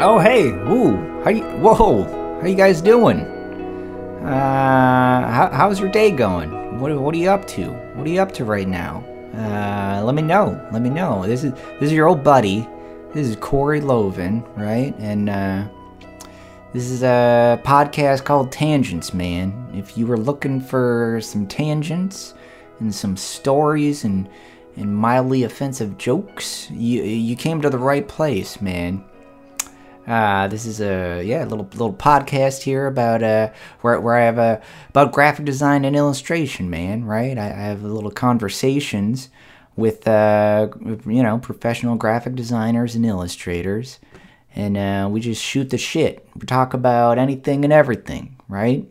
Oh, hey, ooh, how you, whoa, how you guys doing? Uh, how, how's your day going? What, what are you up to? What are you up to right now? Uh, let me know. Let me know. This is this is your old buddy. This is Corey Loven, right? And uh, this is a podcast called Tangents, man. If you were looking for some tangents and some stories and and mildly offensive jokes, you you came to the right place, man. Uh, this is a yeah little little podcast here about uh where where I have a about graphic design and illustration, man. Right, I, I have little conversations with uh you know professional graphic designers and illustrators, and uh, we just shoot the shit. We talk about anything and everything, right?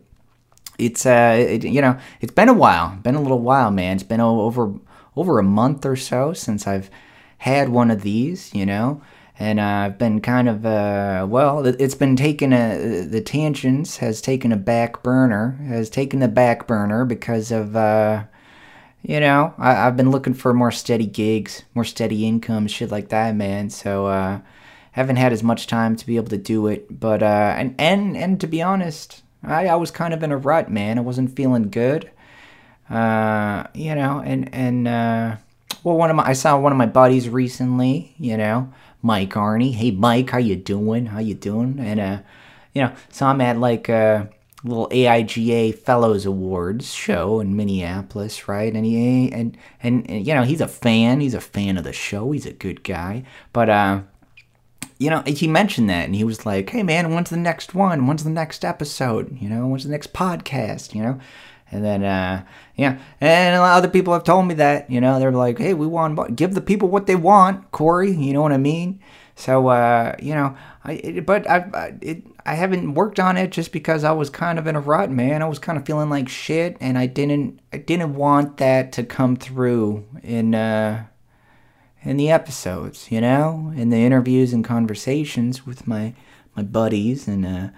It's uh it, you know it's been a while, been a little while, man. It's been over over a month or so since I've had one of these, you know and I've been kind of uh, well. It's been taken a the tangents has taken a back burner has taken the back burner because of uh, you know I, have been looking for more steady gigs, more steady income, shit like that, man. So uh, haven't had as much time to be able to do it. But uh, and and and to be honest, I, I was kind of in a rut, man. I wasn't feeling good. Uh, you know, and and uh, well, one of my I saw one of my buddies recently. You know Mike Arney. Hey, Mike, how you doing? How you doing? And uh, you know, so I'm at like a little AIGA Fellows Awards show in Minneapolis, right? And he and, and and you know he's a fan. He's a fan of the show. He's a good guy. But uh, you know, he mentioned that, and he was like, "Hey, man, when's the next one? When's the next episode? You know, when's the next podcast? You know." And then, uh, yeah, and a lot of other people have told me that, you know, they're like, hey, we want, give the people what they want, Corey, you know what I mean? So, uh, you know, I, it, but I, it, I haven't worked on it just because I was kind of in a rut, man. I was kind of feeling like shit, and I didn't, I didn't want that to come through in, uh, in the episodes, you know, in the interviews and conversations with my, my buddies and, uh,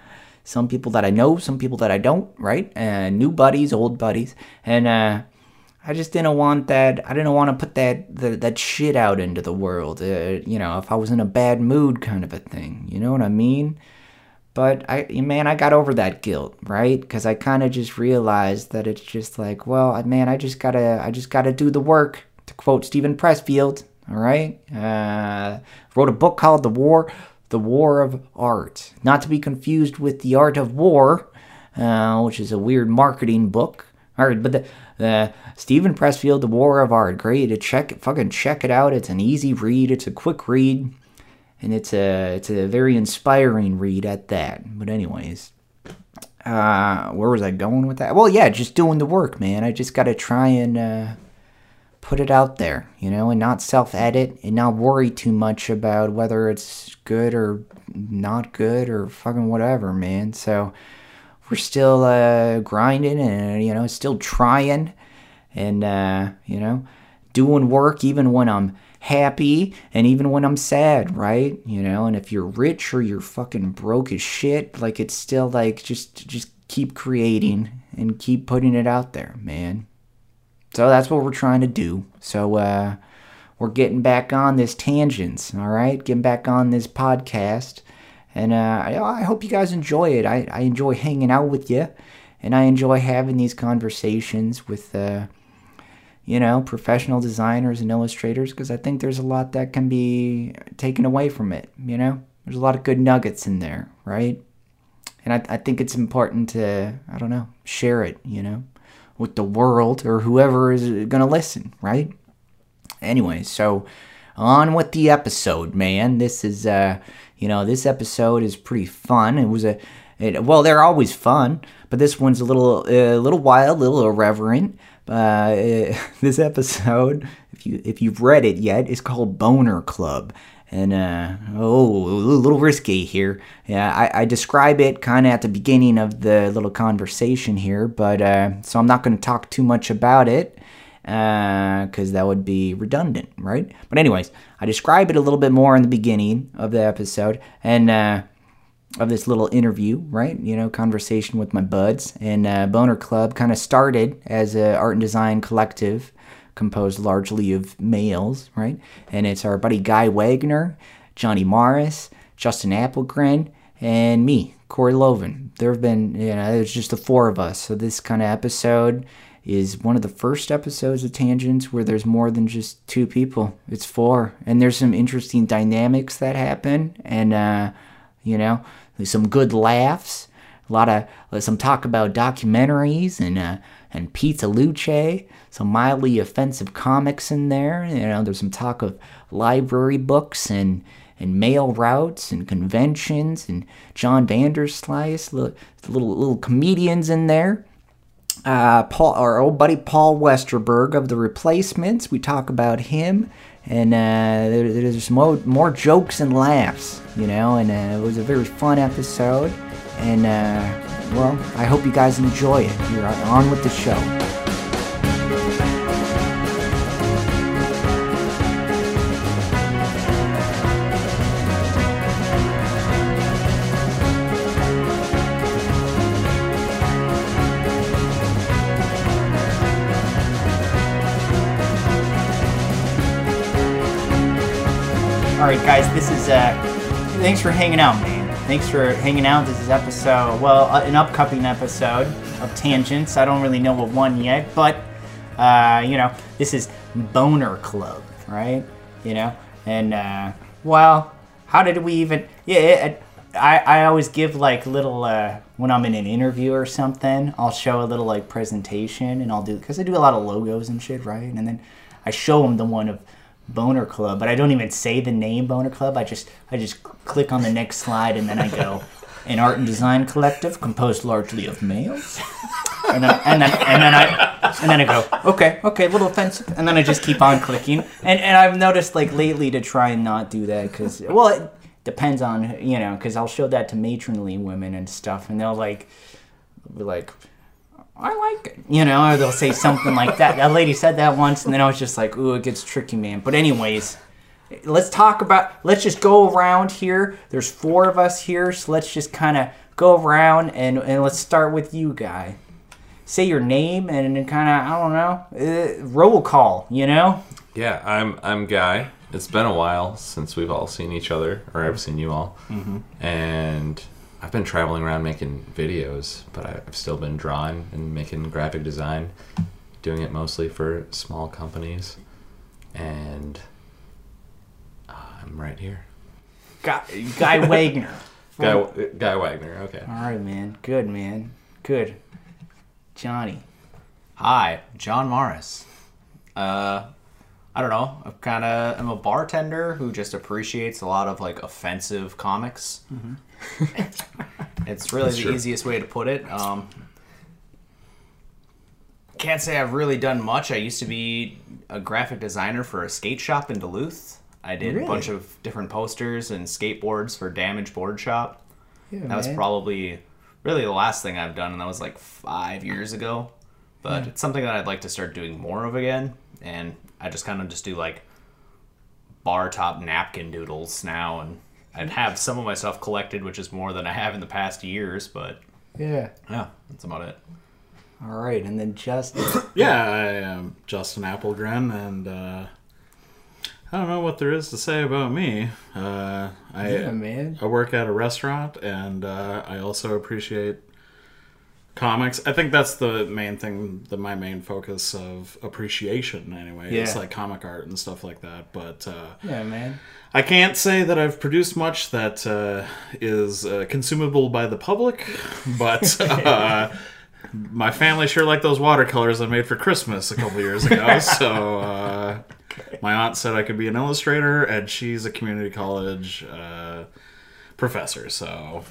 some people that I know, some people that I don't, right? Uh, new buddies, old buddies, and uh, I just didn't want that. I didn't want to put that the, that shit out into the world. Uh, you know, if I was in a bad mood, kind of a thing. You know what I mean? But I, man, I got over that guilt, right? Because I kind of just realized that it's just like, well, man, I just gotta, I just gotta do the work. To quote Steven Pressfield, all right. Uh, wrote a book called The War the War of Art. Not to be confused with The Art of War, uh, which is a weird marketing book. All right, but the, the Steven Pressfield, The War of Art, great to check fucking check it out. It's an easy read. It's a quick read, and it's a it's a very inspiring read at that. But anyways, uh, where was I going with that? Well, yeah, just doing the work, man. I just got to try and uh, put it out there, you know, and not self edit and not worry too much about whether it's good or not good or fucking whatever, man. So we're still uh, grinding and, you know, still trying and, uh, you know, doing work even when I'm happy and even when I'm sad, right? You know, and if you're rich or you're fucking broke as shit, like it's still like just just keep creating and keep putting it out there, man. So that's what we're trying to do. So uh, we're getting back on this tangents, all right? Getting back on this podcast. And uh, I, hope you guys enjoy it. I, I, enjoy hanging out with you. And I enjoy having these conversations with, uh, you know, professional designers and illustrators because I think there's a lot that can be taken away from it, you know? There's a lot of good nuggets in there, right? And I, I think it's important to, I don't know, share it, you know? With the world or whoever is going to listen, right? Anyway, so on with the episode, man. This is, uh, you know, this episode is pretty fun. It was a, it, well, they're always fun, but this one's a little, a uh, little wild, a little irreverent. Uh, this episode, if you if you've read it yet, is called Boner Club, and uh, oh, a little risky here. Yeah, I, I describe it kind of at the beginning of the little conversation here, but uh, so I'm not going to talk too much about it because uh, that would be redundant, right? But anyways, I describe it a little bit more in the beginning of the episode and uh, of this little interview, right? You know, conversation with my buds and uh, Boner Club kind of started as an art and design collective composed largely of males, right? And it's our buddy Guy Wagner, Johnny Morris, Justin Applegren, and me, Corey Loven. There have been, you know, it's just the four of us. So this kind of episode is one of the first episodes of Tangents where there's more than just two people. It's four, and there's some interesting dynamics that happen, and uh, you know, some good laughs. A lot of some talk about documentaries and uh, and Pizza Luce. Some mildly offensive comics in there. You know, there's some talk of library books and and mail routes and conventions and John Vanderslice, little little, little comedians in there. Uh, Paul, our old buddy Paul Westerberg of the Replacements. We talk about him, and uh, there, there's more more jokes and laughs, you know. And uh, it was a very fun episode. And uh, well, I hope you guys enjoy it. You're on with the show. Guys, this is uh, thanks for hanging out, man. Thanks for hanging out. This is episode, well, uh, an upcoming episode of Tangents. I don't really know what one yet, but uh, you know, this is Boner Club, right? You know, and uh, well, how did we even? Yeah, it, I I always give like little uh, when I'm in an interview or something. I'll show a little like presentation, and I'll do because I do a lot of logos and shit, right? And then I show them the one of Boner Club, but I don't even say the name Boner Club. I just I just click on the next slide and then I go an art and design collective composed largely of males. And then, and then and then I and then I go okay okay a little offensive and then I just keep on clicking and and I've noticed like lately to try and not do that because well it depends on you know because I'll show that to matronly women and stuff and they'll like be like I like it. You know, or they'll say something like that. That lady said that once, and then I was just like, ooh, it gets tricky, man. But, anyways, let's talk about, let's just go around here. There's four of us here, so let's just kind of go around and, and let's start with you, guy. Say your name and kind of, I don't know, uh, roll call, you know? Yeah, I'm I'm Guy. It's been a while since we've all seen each other, or I've seen you all, mm-hmm. and I've been traveling around making videos, but I've still been drawing and making graphic design, doing it mostly for small companies, and uh, I'm right here. Guy, Guy Wagner. Guy Guy Wagner. Okay. All right, man. Good, man. Good. Johnny. Hi, John Morris. Uh, I don't know. I kind of am a bartender who just appreciates a lot of like offensive comics. It's really That's the true. easiest way to put it. Um, can't say I've really done much. I used to be a graphic designer for a skate shop in Duluth. I did Really? a bunch of different posters and skateboards for Damage Board Shop. Yeah, That was probably really the last thing I've done, and that was like five years ago. But it's something that I'd like to start doing more of again. And I just kind of just do like bar top napkin doodles now, and I'd have some of my stuff collected, which is more than I have in the past years. But Yeah. yeah, that's about it. All right, and then Justin. Yeah, I am Justin Applegren, and uh, I don't know what there is to say about me. Uh, I Yeah, man. I work at a restaurant, and uh, I also appreciate comics. I think that's the main thing, the my main focus of appreciation. Anyway, it's like comic art and stuff like that. But uh, Yeah, man. I can't say that I've produced much that uh, is uh, consumable by the public, but uh, my family sure liked those watercolors I made for Christmas a couple years ago. so uh, my aunt said I could be an illustrator, and she's a community college uh, professor. So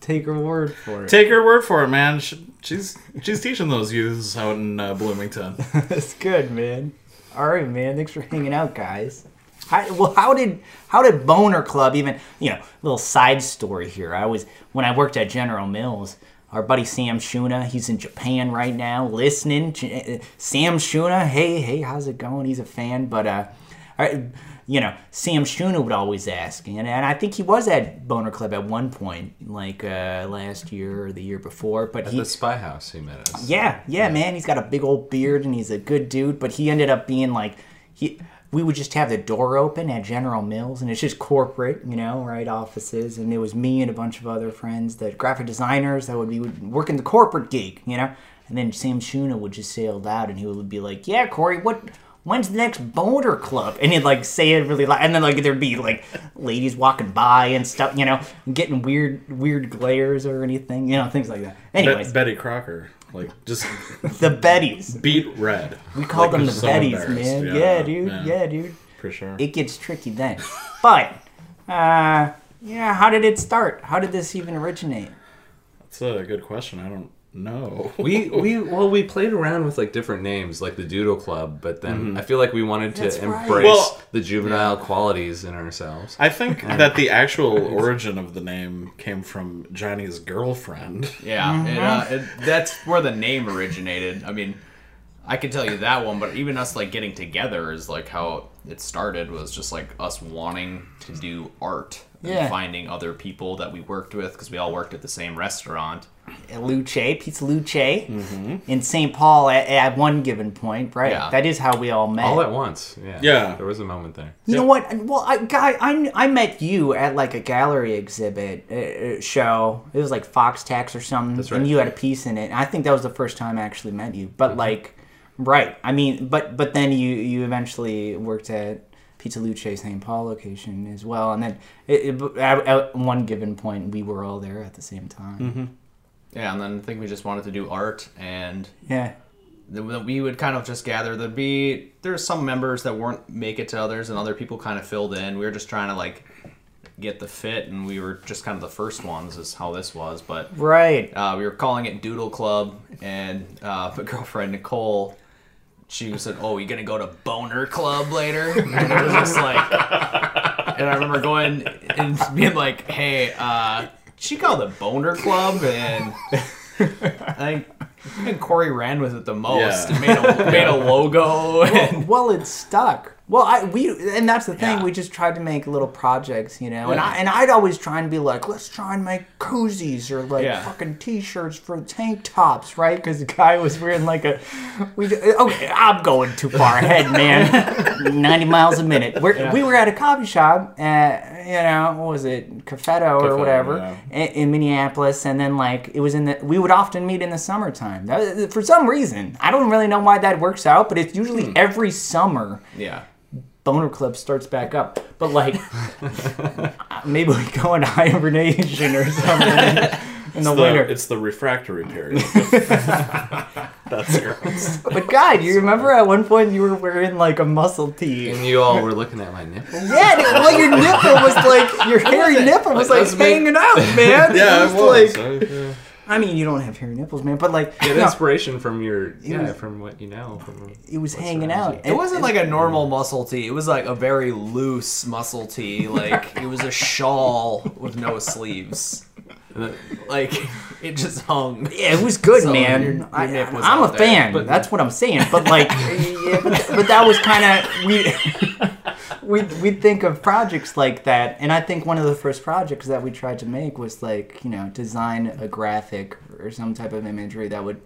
Take her word for it. take her word for it, man. She, she's she's teaching those youths out in uh, Bloomington. That's good, man. All right, man. Thanks for hanging out, guys. How, well, how did how did Boner Club even? You know, little side story here. I was when I worked at General Mills. Our buddy Sam Shuna, he's in Japan right now, listening. Uh, Sam Shuna, hey, hey, how's it going? He's a fan, but uh, I, you know, Sam Shuna would always ask, and, and I think he was at Boner Club at one point, like uh, last year or the year before. But At he, the Spy House, he met us. yeah, yeah, man. He's got a big old beard and he's a good dude, but he ended up being like he we would just have the door open at General Mills, and it's just corporate, you know, right offices, and it was me and a bunch of other friends, the graphic designers that would be working the corporate gig, you know, and then Sam Shuna would just sail out, and he would be like, "Yeah, Corey, what?" When's the next boner club? And he'd like say it really loud, and then like there'd be like ladies walking by and stuff, you know, getting weird, weird glares or anything, you know, things like that. Bet- Anyways, Betty Crocker, like just the Bettys. beat red. We call Like, them the so Bettys, man. Yeah, dude. Yeah. dude. for sure. It gets tricky then. But, uh, yeah, how did it start? How did this even originate? That's a good question. I don't know. we we well we played around with like different names like the Doodle Club, but then I feel like we wanted to That's right. embrace Well- the juvenile qualities in ourselves. I think that the actual origin of the name came from Johnny's girlfriend. Yeah, it, uh, it, that's where the name originated. I mean, I can tell you that one, but even us like getting together is like how it started was just like us wanting to do art Yeah. and finding other people that we worked with because we all worked at the same restaurant. Luce, Pizza Luce, in St. Paul at, at one given point, right? Yeah. That is how we all met. All at once. Yeah. Yeah. There was a moment there. You know what? Well, I, guy, I, I met you at like a gallery exhibit uh, uh, show. It was like Fox Tax or something, That's and you had a piece in it. I think that was the first time I actually met you. But like, right? I mean, but but then you you eventually worked at Pizza Luce St. Paul location as well, and then it, it, at, at one given point we were all there at the same time. Yeah, and then I think we just wanted to do art and Yeah. th- we would kind of just gather. There'd be there's some members that weren't make it to others, and other people kind of filled in. We were just trying to like get the fit, and we were just kind of the first ones. Is how this was, but Right. uh, we were calling it Doodle Club, and uh, my girlfriend Nicole, she was said, "Oh, you gonna go to Boner Club later?" And it was just like, and I remember going and being like, "Hey, uh, she called it Boner Club," and I think, I think Corey ran with it the most Yeah. and made a made a logo. And, well, it stuck. Well, I we and that's the thing. Yeah. We just tried to make little projects, you know. And I and I'd always try and be like, let's try and make koozies or like Yeah. fucking t-shirts for tank tops, right? Because the guy was wearing like a. We okay, I'm going too far ahead, man. Ninety miles a minute. We're, We were at a coffee shop, at, you know, what was it, Caffetto or whatever, yeah. in, in Minneapolis, and then like it was in the. We would often meet in the summertime. For some reason, I don't really know why that works out, but it's usually Hmm. every summer. yeah, Boner clip starts back up. But like, maybe we go into hibernation or something in, in the The- winter. it's the refractory period. That's gross. But God, you remember at one point you were wearing like a muscle tee? And you all were looking at my nipple. Yeah, dude, well, your nipple was like your hairy nipple was like Let's make- hanging out, man. Yeah, it it was was. like. Uh, yeah. I mean, you don't have hairy nipples, man, but like, Get no, inspiration from your yeah, was- from what you know. From it was hanging out. you. it wasn't like a normal muscle tee. It was like a very loose muscle tee. Like it was a shawl with no sleeves. Like it just hung. Yeah, it was good, So man. your- your I, nip was am a out there, fan. but- That's what I'm saying. But like, yeah, but, but that was kind of we. We we think of projects like that, and I think one of the first projects that we tried to make was like you know design a graphic or some type of imagery that would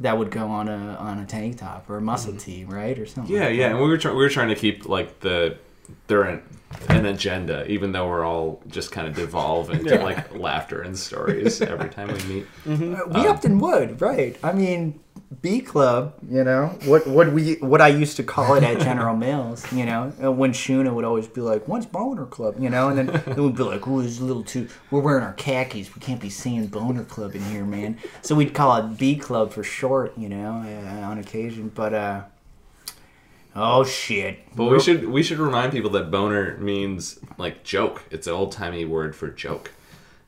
that would go on a on a tank top or a muscle mm-hmm. tee, right, or something. Yeah, like yeah, that. and we were try- we were trying to keep like the there an, an agenda, even though we're all just kind of devolve into Yeah. like laughter and stories every time we meet. Mm-hmm. Uh, we um, often would, right? I mean, B Club, you know, what what we what I used to call it at General Mills, you know, when Shuna would always be like, "What's Boner Club?" You know, and then it would be like, "Oh, it's a little too. We're wearing our khakis. We can't be saying Boner Club in here, man." So we'd call it B Club for short, you know, uh, on occasion. But uh, oh shit, But we should we should remind people that boner means like joke. It's an old timey word for joke.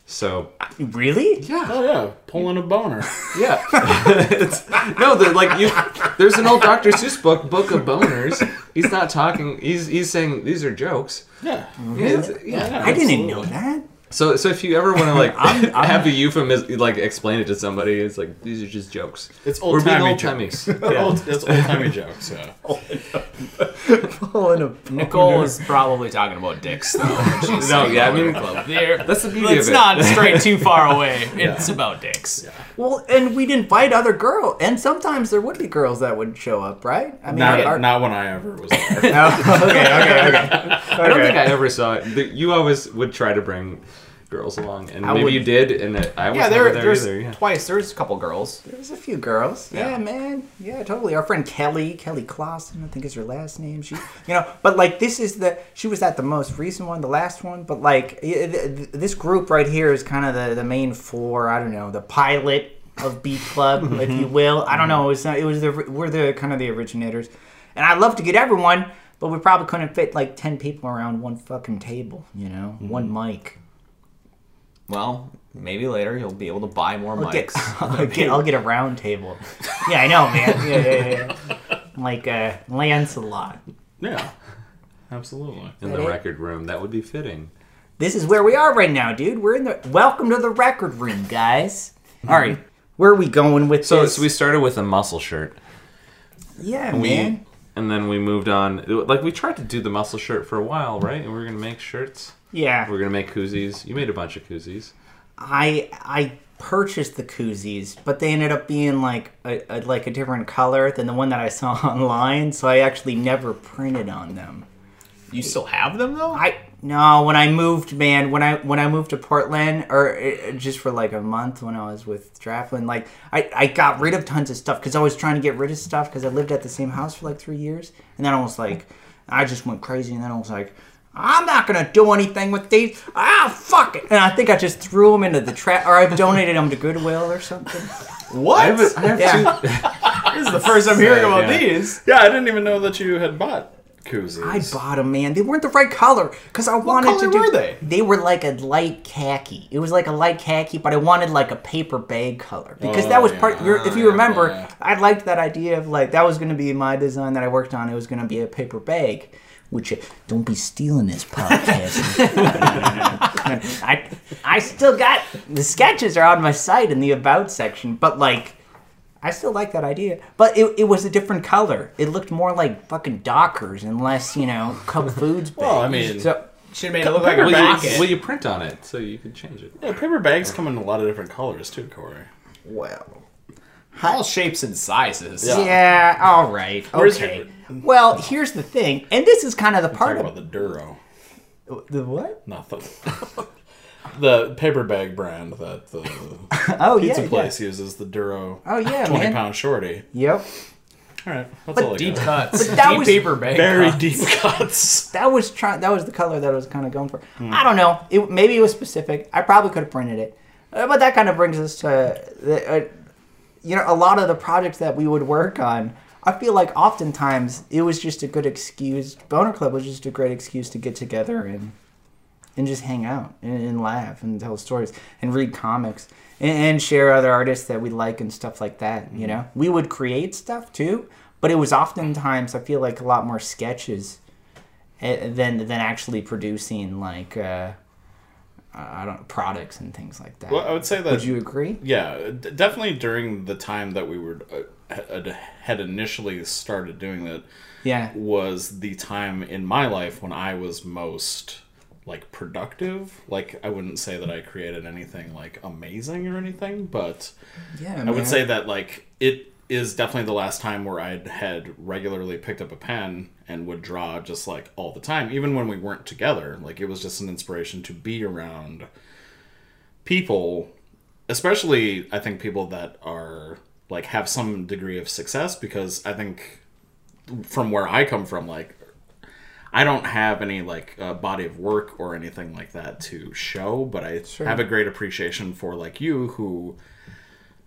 So really? yeah, Oh yeah, pulling a boner. yeah. it's, no, the, like you. There's an old Dr. Seuss book, Book of Boners. He's not talking. He's he's saying these are jokes. Yeah. Yeah, it's- yeah. I didn't know that. So, so if you ever want to like have a euphemism, like explain it to somebody, it's like these are just jokes. It's We're being old-timey old-timey. Old, it's old timey jokes. Yeah. Nicole is probably talking about dicks, though. No, saying yeah, I Boner mean- Club. There- That's the beauty let's of it. not stray too far away. It's about dicks. Well, and we'd invite other girls, and sometimes there would be girls that would show up, right? I mean, Not, our- not when I ever was there. Oh, okay, okay, okay. I don't think I ever saw it. You always would try to bring girls along, and maybe would- you did, and it- I was Yeah, never there, there there's either. Yeah. twice. There's a couple girls. There's a few girls. Yeah. Yeah. man. Yeah, totally. Our friend Kelly, Kelly Clausen, I think is her last name. She, you know, but like this is the she was at the most recent one, the last one. But like i- th- th- this group right here is kind of the the main four. I don't know, the pilot of Beat Club, if you will. I don't know. It was not, it was the we're the kind of the originators, and I'd love to get everyone, but we probably couldn't fit like ten people around one fucking table. You know, one mm-hmm. mic. Well, maybe later you'll be able to buy more I'll get, mics. I'll get, I'll get a round table. Yeah, I know, man. Yeah, yeah, yeah. Like uh, Lancelot. yeah, absolutely. In That the it? record room, that would be fitting. This is where we are right now, dude. We're in the welcome to the record room, guys. All right, where are we going with So, this? so we started with a muscle shirt, yeah, we, man. and then we moved on. Like we tried to do the muscle shirt for a while, right? And we were gonna make shirts. Yeah, We are gonna make koozies. You made a bunch of koozies. I I purchased the koozies, but they ended up being like a, a like a different color than the one that I saw online. So I actually never printed on them. You still have them though? I no, when I moved, man, when I when I moved to Portland, or uh, just for like a month when I was with Draplin, like I, I got rid of tons of stuff because I was trying to get rid of stuff because I lived at the same house for like three years, and then I was like, I just went crazy, and then I was like, I'm not gonna do anything with these. Ah, fuck it, and I think I just threw them into the trash, or I've donated them to Goodwill or something. what? I have, a, I have Yeah. two. this is the first I'm hearing about yeah. these. Yeah, I didn't even know that you had bought koozies. I bought them, man. They weren't the right color because I wanted color to do. were they? They were like a light khaki. It was like a light khaki, but I wanted like a paper bag color because Oh, that was yeah. part. you're- if you remember, yeah. I liked that idea of like that was going to be my design that I worked on. It was going to be a paper bag. Which uh, don't be stealing this podcast. I I still got the sketches are on my site in the about section, but like I still like that idea, but it, it was a different color. It looked more like fucking Dockers and less, you know, Cub Foods. Bag. Well, I mean- so Should have made it look like a Will you, will you print on it so you can change it? Yeah, paper bags come in a lot of different colors too, Corey. well, All shapes and sizes. Yeah. yeah, all right, Where's okay. Your- Well, here's the thing, and this is kind of the part of about the Duro. the what? Nothing. the paper bag brand that the Oh pizza yeah, place uses, the Duro. Oh yeah, 20 man. pound shorty. Yep. All right, that's But all I Deep got. cuts. But that deep was- paper bag. Very cuts. deep cuts. That was trying. That was the color that I was kind of going for. I don't know. It maybe it was specific. I probably could have printed it, Uh, but that kind of brings us to the, uh, you know, a lot of the projects that we would work on. I feel like oftentimes it was just a good excuse. Boner Club was just a great excuse to get together and and just hang out and, and laugh and tell stories and read comics and, and share other artists that we like and stuff like that. You know, we would create stuff too, but it was oftentimes I feel like a lot more sketches eh, than than actually producing like uh, I don't know, products and things like that. Well, I would say that. would you agree? Yeah, d- definitely during the time that we were uh, had- had initially started doing that Yeah. was the time in my life when I was most like productive. Like I wouldn't say that I created anything like amazing or anything, but Yeah. I would say that like it is definitely the last time where I had regularly picked up a pen and would draw just like all the time, even when we weren't together. Like it was just an inspiration to be around people, especially I think people that are like have some degree of success because I think from where I come from, like I don't have any like uh, body of work or anything like that to show, but I have a great appreciation for like you who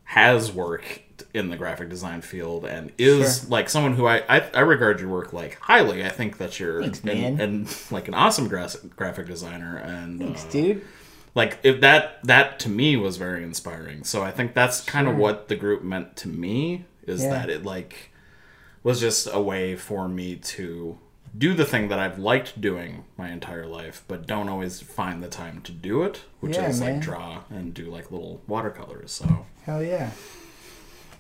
has work in the graphic design field and is Sure. like someone who I, I I regard your work like highly. I think that you're Thanks, an- man. and like an awesome gra- graphic designer and Thanks, uh, dude. Like if that that to me was very inspiring so i think that's kind of what the group meant to me is Yeah. that it like was just a way for me to do the thing that I've liked doing my entire life, but don't always find the time to do it, which Yeah, is man. like draw and do like little watercolors. So Hell yeah.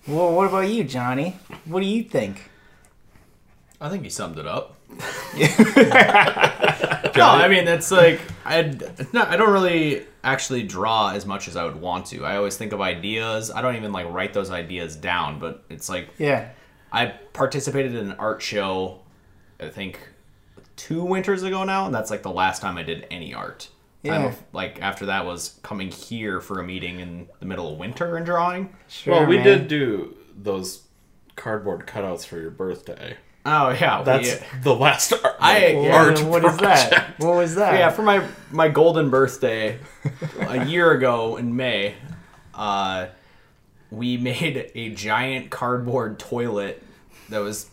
Well, what about you, Johnny? What do you think? I think he summed it up. no, I mean that's like I it's not. I don't really actually draw as much as I would want to. I always think of ideas. I don't even like write those ideas down. But it's like Yeah. I participated in an art show. I think two winters ago now, and that's like the last time I did any art. Time Yeah. of- like after that was coming here for a meeting in the middle of winter and drawing. Sure. well, we man. did do those cardboard cutouts for your birthday. Oh yeah, That's we- the last art. I- like, yeah, art What is that? What was that? yeah, for my my golden birthday a year ago in May, uh, we made a giant cardboard toilet that was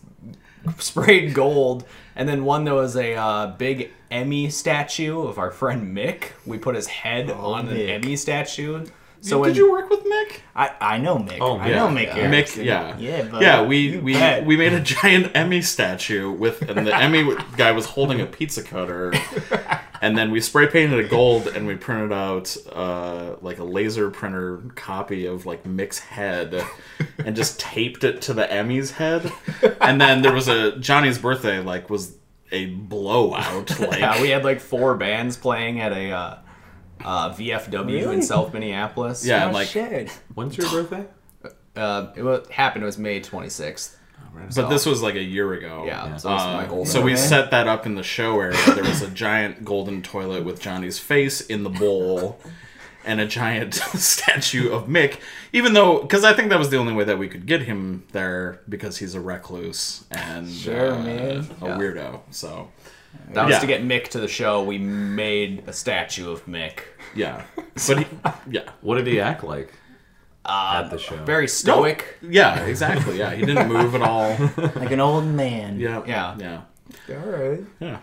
sprayed gold, and then one that was a uh, big Emmy statue of our friend Mick. We put his head on an Emmy statue. So Did when you work with Mick? I, I know Mick. Oh, I yeah, know Mick. yeah. Mick, yeah, Yeah, but yeah. We we we made a giant Emmy statue with, and the Emmy guy was holding a pizza cutter, and then we spray painted it gold, and we printed out uh, like a laser printer copy of like Mick's head, and just taped it to the Emmy's head, and then there was a Johnny's birthday like was a blowout. Like yeah, we had like four bands playing at a uh, uh, VFW Really? in South Minneapolis. Yeah, Oh, like- shit. When's your birthday? uh, it wa- happened. It was May twenty sixth. But this was like a year ago. Yeah, so it my Uh, so we set that up in the show area. There was a giant golden toilet with Johnny's face in the bowl, and a giant statue of Mick. Even though, because I think that was the only way that we could get him there, because he's a recluse and Sure, uh, man. a Yeah. weird So That was Yeah. to get Mick to the show. We made a statue of Mick. Yeah, but he, yeah, What did he act like Uh, at the show? Very stoic. yeah, exactly. Yeah, he didn't move at all. Like an old man. Yeah, Yeah. yeah. All right. Yeah.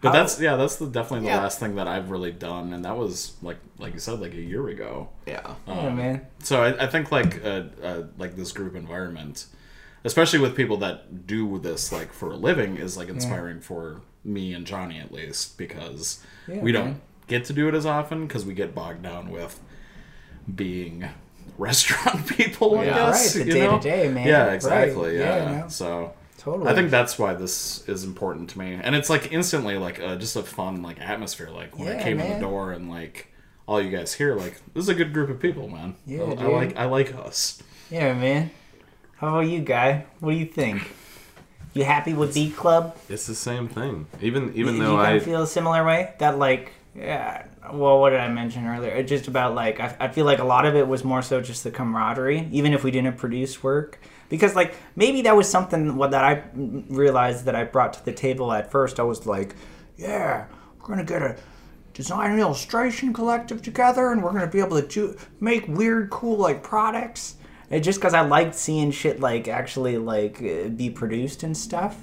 But that's yeah, that's the, definitely the Yeah. last thing that I've really done, and that was like like you said, like a year ago. Yeah. Yeah, man. So I, I think like uh, uh, like this group environment, especially with people that do this like for a living, is like inspiring for me and Johnny at least because Yeah, we don't man. Get to do it as often because we get bogged down with being restaurant people. I Yeah. guess Right, the day-to-day, man. Yeah, Right. exactly. Yeah, Yeah. no. So. Totally. I think that's why this is important to me, and it's like instantly like uh, just a fun like atmosphere. Like when I Yeah, came in the door and like all you guys here, like this is a good group of people, man. Yeah, I, I like I like us. Yeah, man. How about you, guy? What do you think? You happy with Beat Club? It's the same thing. Even even Do though you I feel a similar way? That like, yeah. Well, what did I mention earlier? It's just about like I, I feel like a lot of it was more so just the camaraderie, even if we didn't produce work. Because like maybe that was something what that I realized that I brought to the table at first. I was like, yeah, we're gonna get a design and illustration collective together, and we're gonna be able to do, make weird, cool like products. And just because I liked seeing shit like actually like uh, be produced and stuff.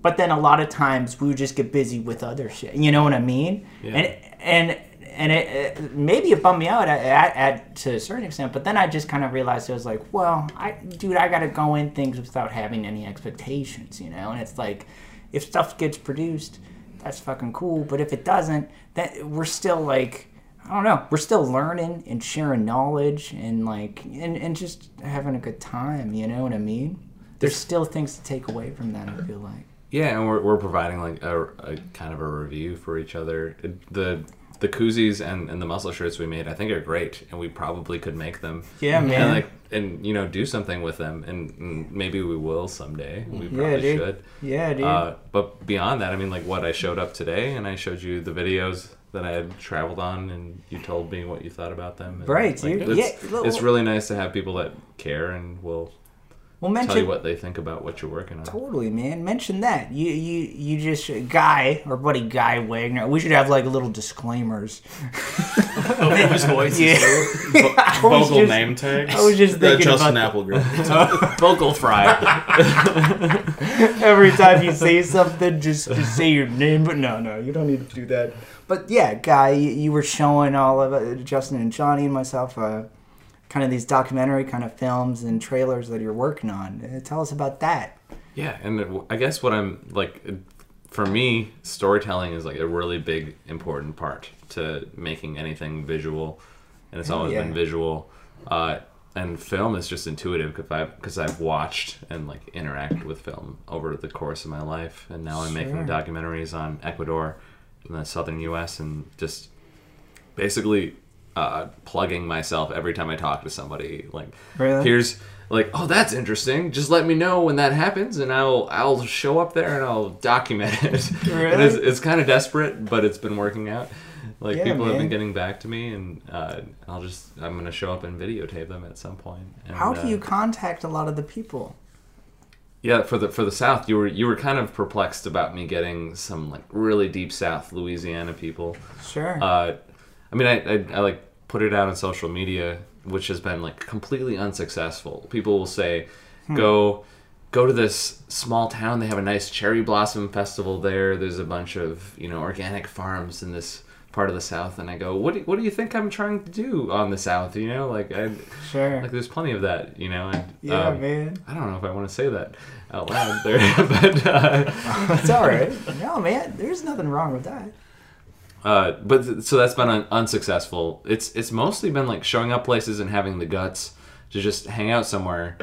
But then a lot of times we would just get busy with other shit. You know what I mean? Yeah. And and and it, it maybe it bummed me out at, at, at to a certain extent. But then I just kind of realized it was like, well, I dude, I gotta go in things without having any expectations. You know? And it's like, if stuff gets produced, that's fucking cool. But if it doesn't, then we're still like. I don't know. We're still learning and sharing knowledge and like and, and just having a good time. You know what I mean? There's still things to take away from that. I feel like. Yeah, and we're, we're providing like a, a kind of a review for each other. The the koozies and, and the muscle shirts we made, I think, are great, and we probably could make them. Yeah, man. And like and you know do something with them, and, and maybe we will someday. We probably dude. should. Yeah, dude. Uh, but beyond that, I mean, like what I showed up today, and I showed you the videos that I had traveled on, and you told me what you thought about them. And, Right, like, dude. It's, Yeah, it's really nice to have people that care and will well, tell mention you what they think about what you're working on. totally, man. Mention that you you you just guy or buddy Guy Wagner. We should have like little disclaimers. Whose voice Yeah. I was Vocal just- name tag. I was just thinking Justin about Applegate. Vocal fry. every time you say something, just, just say your name. But no, no, you don't need to do that. But yeah, Guy, you, you were showing all of it, Justin and Johnny and myself, uh, kind of these documentary kind of films and trailers that you're working on. Uh, tell us about that. Yeah, and I guess what I'm like for me, storytelling is like a really big, important part to making anything visual, and it's always yeah. been visual. Uh, and film is just intuitive because I because I've watched and like interact with film over the course of my life, and now I'm making documentaries on Ecuador in the southern U.S. and just basically uh, plugging myself every time I talk to somebody. Like, Really? here's like, oh, that's interesting. Just let me know when that happens, and I'll I'll show up there and I'll document it. Really? it's, it's kind of desperate, but it's been working out. Like Yeah, people have been getting back to me, and uh, I'll just I'm gonna show up and videotape them at some point. And, How do uh, you contact a lot of the people? yeah, for the for the South, you were you were kind of perplexed about me getting some like really deep South Louisiana people. Sure. Uh, I mean, I, I, I like put it out on social media, which has been like completely unsuccessful. People will say, "Go, go to this small town. They have a nice cherry blossom festival there. There's a bunch of you know organic farms in this part of the South." And I go, "What do, what do you think I'm trying to do on the South? You know, like I sure. like there's plenty of that. You know, and yeah, um, man. I don't know if I want to say that out loud there, but." Uh, It's all right. No, man. There's nothing wrong with that. Uh, but th- so that's been un- unsuccessful. It's it's mostly been like showing up places and having the guts to just hang out somewhere,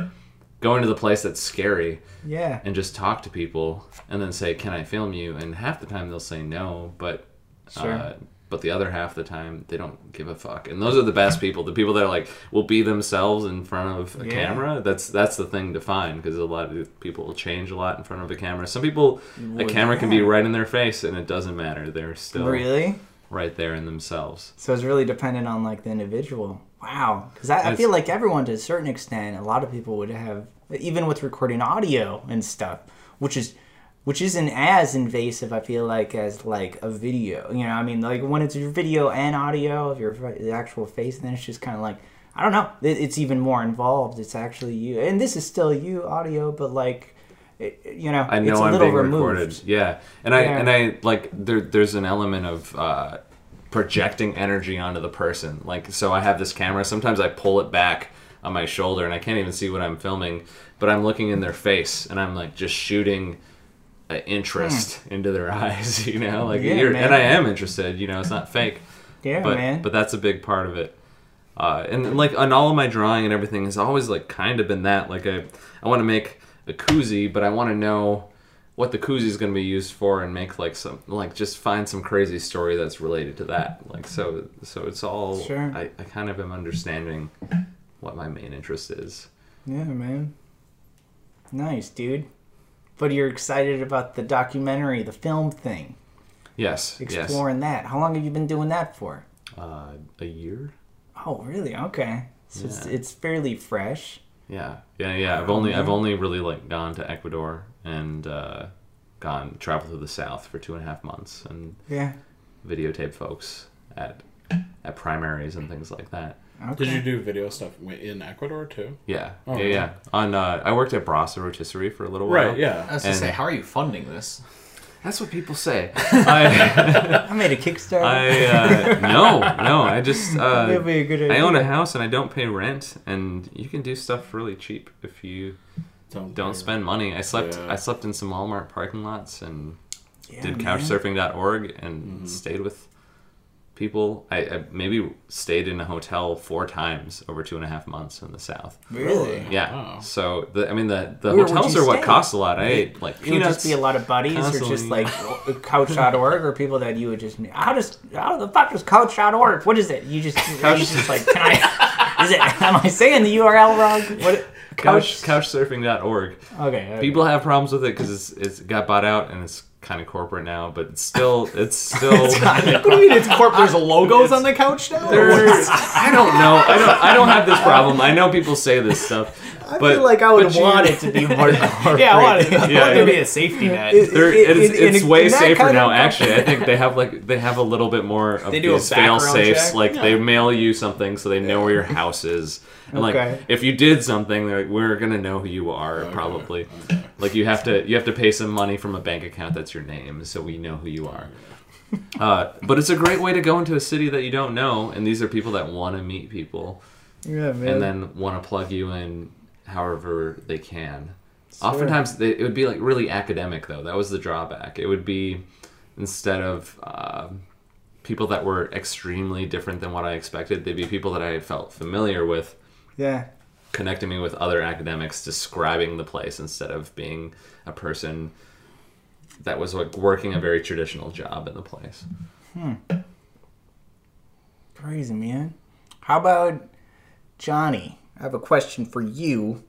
go into the place that's scary Yeah. and just talk to people, and then say, "Can I film you?" And half the time they'll say no, but Sure. uh, but the other half of the time they don't give a fuck. And those are the best people. The people that are like will be themselves in front of a Yeah. camera. That's that's the thing to find because a lot of people will change a lot in front of a camera. Some people a camera can be right in their face and it doesn't matter. They're still Really? right there in themselves. So it's really dependent on like the individual. Wow. Because I, I feel like everyone, to a certain extent, a lot of people would have, even with recording audio and stuff, which is, which isn't as invasive. I feel like as like a video. You know, I mean, like when it's your video and audio of your the actual face, then it's just kind of like I don't know. It, it's even more involved. It's actually you, and this is still you audio, but like. It, you know, I know it's a I'm little being removed. recorded. Yeah, and I Yeah. and I like there. There's an element of uh, projecting energy onto the person. Like, so I have this camera. Sometimes I pull it back on my shoulder, and I can't even see what I'm filming, but I'm looking in their face, and I'm like just shooting interest into their eyes. You know, like. Yeah, you're, and I am interested. You know, it's not fake. Yeah, but man. but that's a big part of it. Uh, and, and, like on all of my drawing and everything has always like kind of been that like I I want to make a koozie, but I want to know what the koozie is going to be used for and make like some like just find some crazy story that's related to that. Like so so it's all Sure. I, I kind of am understanding what my main interest is. Yeah, man. Nice, dude. But you're excited about the documentary, the film thing, Yes, yes. exploring that. How long have you been doing that for? Uh, a year. Oh, really? Okay. So it's, Yeah. it's fairly fresh. Yeah, yeah, yeah. I've only I've only really like gone to Ecuador and uh, gone traveled to the south for two and a half months and Yeah. videotape folks at at primaries and things like that. Okay. Did you do video stuff in Ecuador too? Yeah, Oh, yeah, okay. yeah. On uh, I worked at Brasa Rotisserie for a little while. Right. Yeah. I was gonna say, how are you funding this? That's what people say. I, I made a Kickstarter. I uh, no, no. I just uh, That'd be a good idea. I own a house and I don't pay rent, and you can do stuff really cheap if you don't pay- spend money. I slept Yeah. I slept in some Walmart parking lots and Yeah, did man. couchsurfing.org and stayed with people. I, I maybe stayed in a hotel four times over two and a half months in the South. Really? Yeah. Wow. So the, I mean the the Where hotels you are what stay? cost a lot. I ate like It would just be a lot of buddies, or just constantly. like Couch.org, or people that you would just how does how the fuck does Couch.org? What is it? You just you just like can I? Is it? Am I saying the URL wrong? What? Couch couchsurfing.org. Okay. okay. People have problems with it because it's it's got bought out and it's kind of corporate now, but it's still it's still. what do you mean it's corp? There's logos on the couch now. There's- I don't know. I don't. I don't have this problem. I know people say this stuff, I but feel like I would but you- want it to be more corporate. yeah, I want it. I want Yeah, there to be a safety net. It- They're, it- it is, in- it's in- way in safer now. Actually, I think they have like they have a little bit more of They do a these fail safes. check? Like they mail you something so they know where your house is. And Okay. like if you did something, they're like, we're gonna know who you are probably. Like you have to you have to pay some money from a bank account that's your name, so we know who you are. Uh, but it's a great way to go into a city that you don't know, and these are people that want to meet people Yeah, man. and then want to plug you in however they can. Oftentimes, they, it would be like really academic, though. That was the drawback. It would be instead of uh, people that were extremely different than what I expected, they'd be people that I felt familiar with, Yeah. connecting me with other academics describing the place instead of being a person that was like working a very traditional job in the place. Hmm. Crazy, man. How about Johnny? I have a question for you.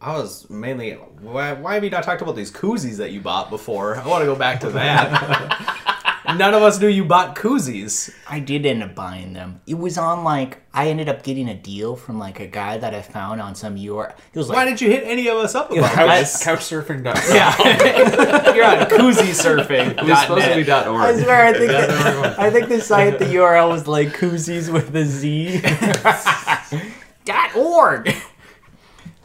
I was mainly why, why have you not talked about these koozies that you bought before? I want to go back to that. None of us knew you bought koozies. I did end up buying them. It was on like I ended up getting a deal from like a guy that I found on some URL. He was like, Why didn't you hit any of us up about Couch, this? couchsurfing.com. Yeah, you're on koozie surfing. It was supposed to be dot I .org. swear, I think the, I think the site, the URL was like koozies with a Z. dot org.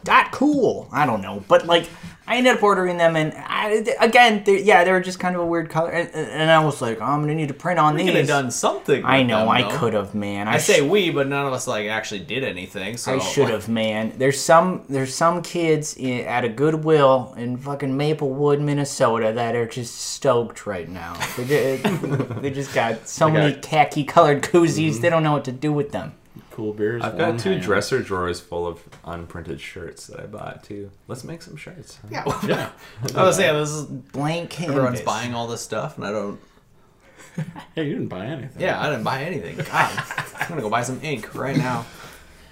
Dot cool. I don't know, but like I ended up ordering them, and I, again, they, yeah, they were just kind of a weird color, and, and I was like, oh, I'm gonna need to print on We these. could have done something. I know, them, I could have, man. I sh- say we, but none of us like actually did anything. So I should have, man. There's some there's some kids i at a Goodwill in fucking Maplewood, Minnesota, that are just stoked right now. They, ju- they just got so They many khaki colored koozies. Mm-hmm. They don't know what to do with them. Cool beers. I've got two hand. dresser drawers full of unprinted shirts that I bought too. Let's make some shirts. Yeah. Yeah. I was saying this is Blank canvas. everyone's buying all this stuff, and I don't. Hey, you didn't buy anything. Yeah, I didn't buy anything. God, I'm gonna go buy some ink right now.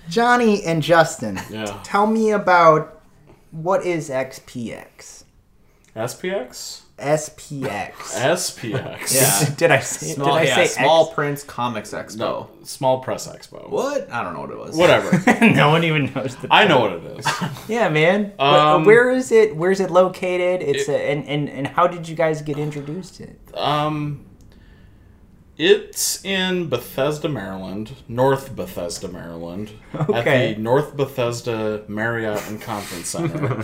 Johnny and Justin, Yeah. tell me about what is XPX? SPX? SPX. SPX. Yeah. did I say? Small, did I yeah, say Small X? Prince Comics Expo. No, Small Press Expo. What? I don't know what it was. Whatever. no one even knows the. I know what it is. Yeah, man. Wh- Um, where is it? Where's it located? It's a, and, and and how did you guys get introduced to it? Um, it's in Bethesda, Maryland, North Bethesda, Maryland, Okay. at the North Bethesda Marriott and Conference Center.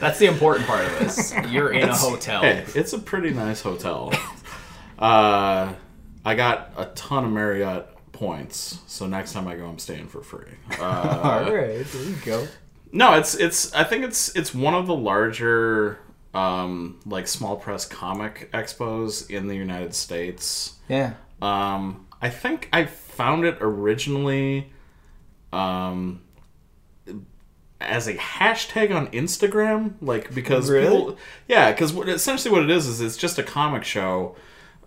That's the important part of this. You're in a hotel. hey, it's a pretty nice hotel. Uh, I got a ton of Marriott points, so next time I go, I'm staying for free. Uh, All right, there you go. No, it's it's. I think it's it's one of the larger um, like small press comic expos in the United States. Yeah. Um, I think I found it originally um, as a hashtag on Instagram, like because Really? people, yeah, because what, essentially what it is is it's just a comic show,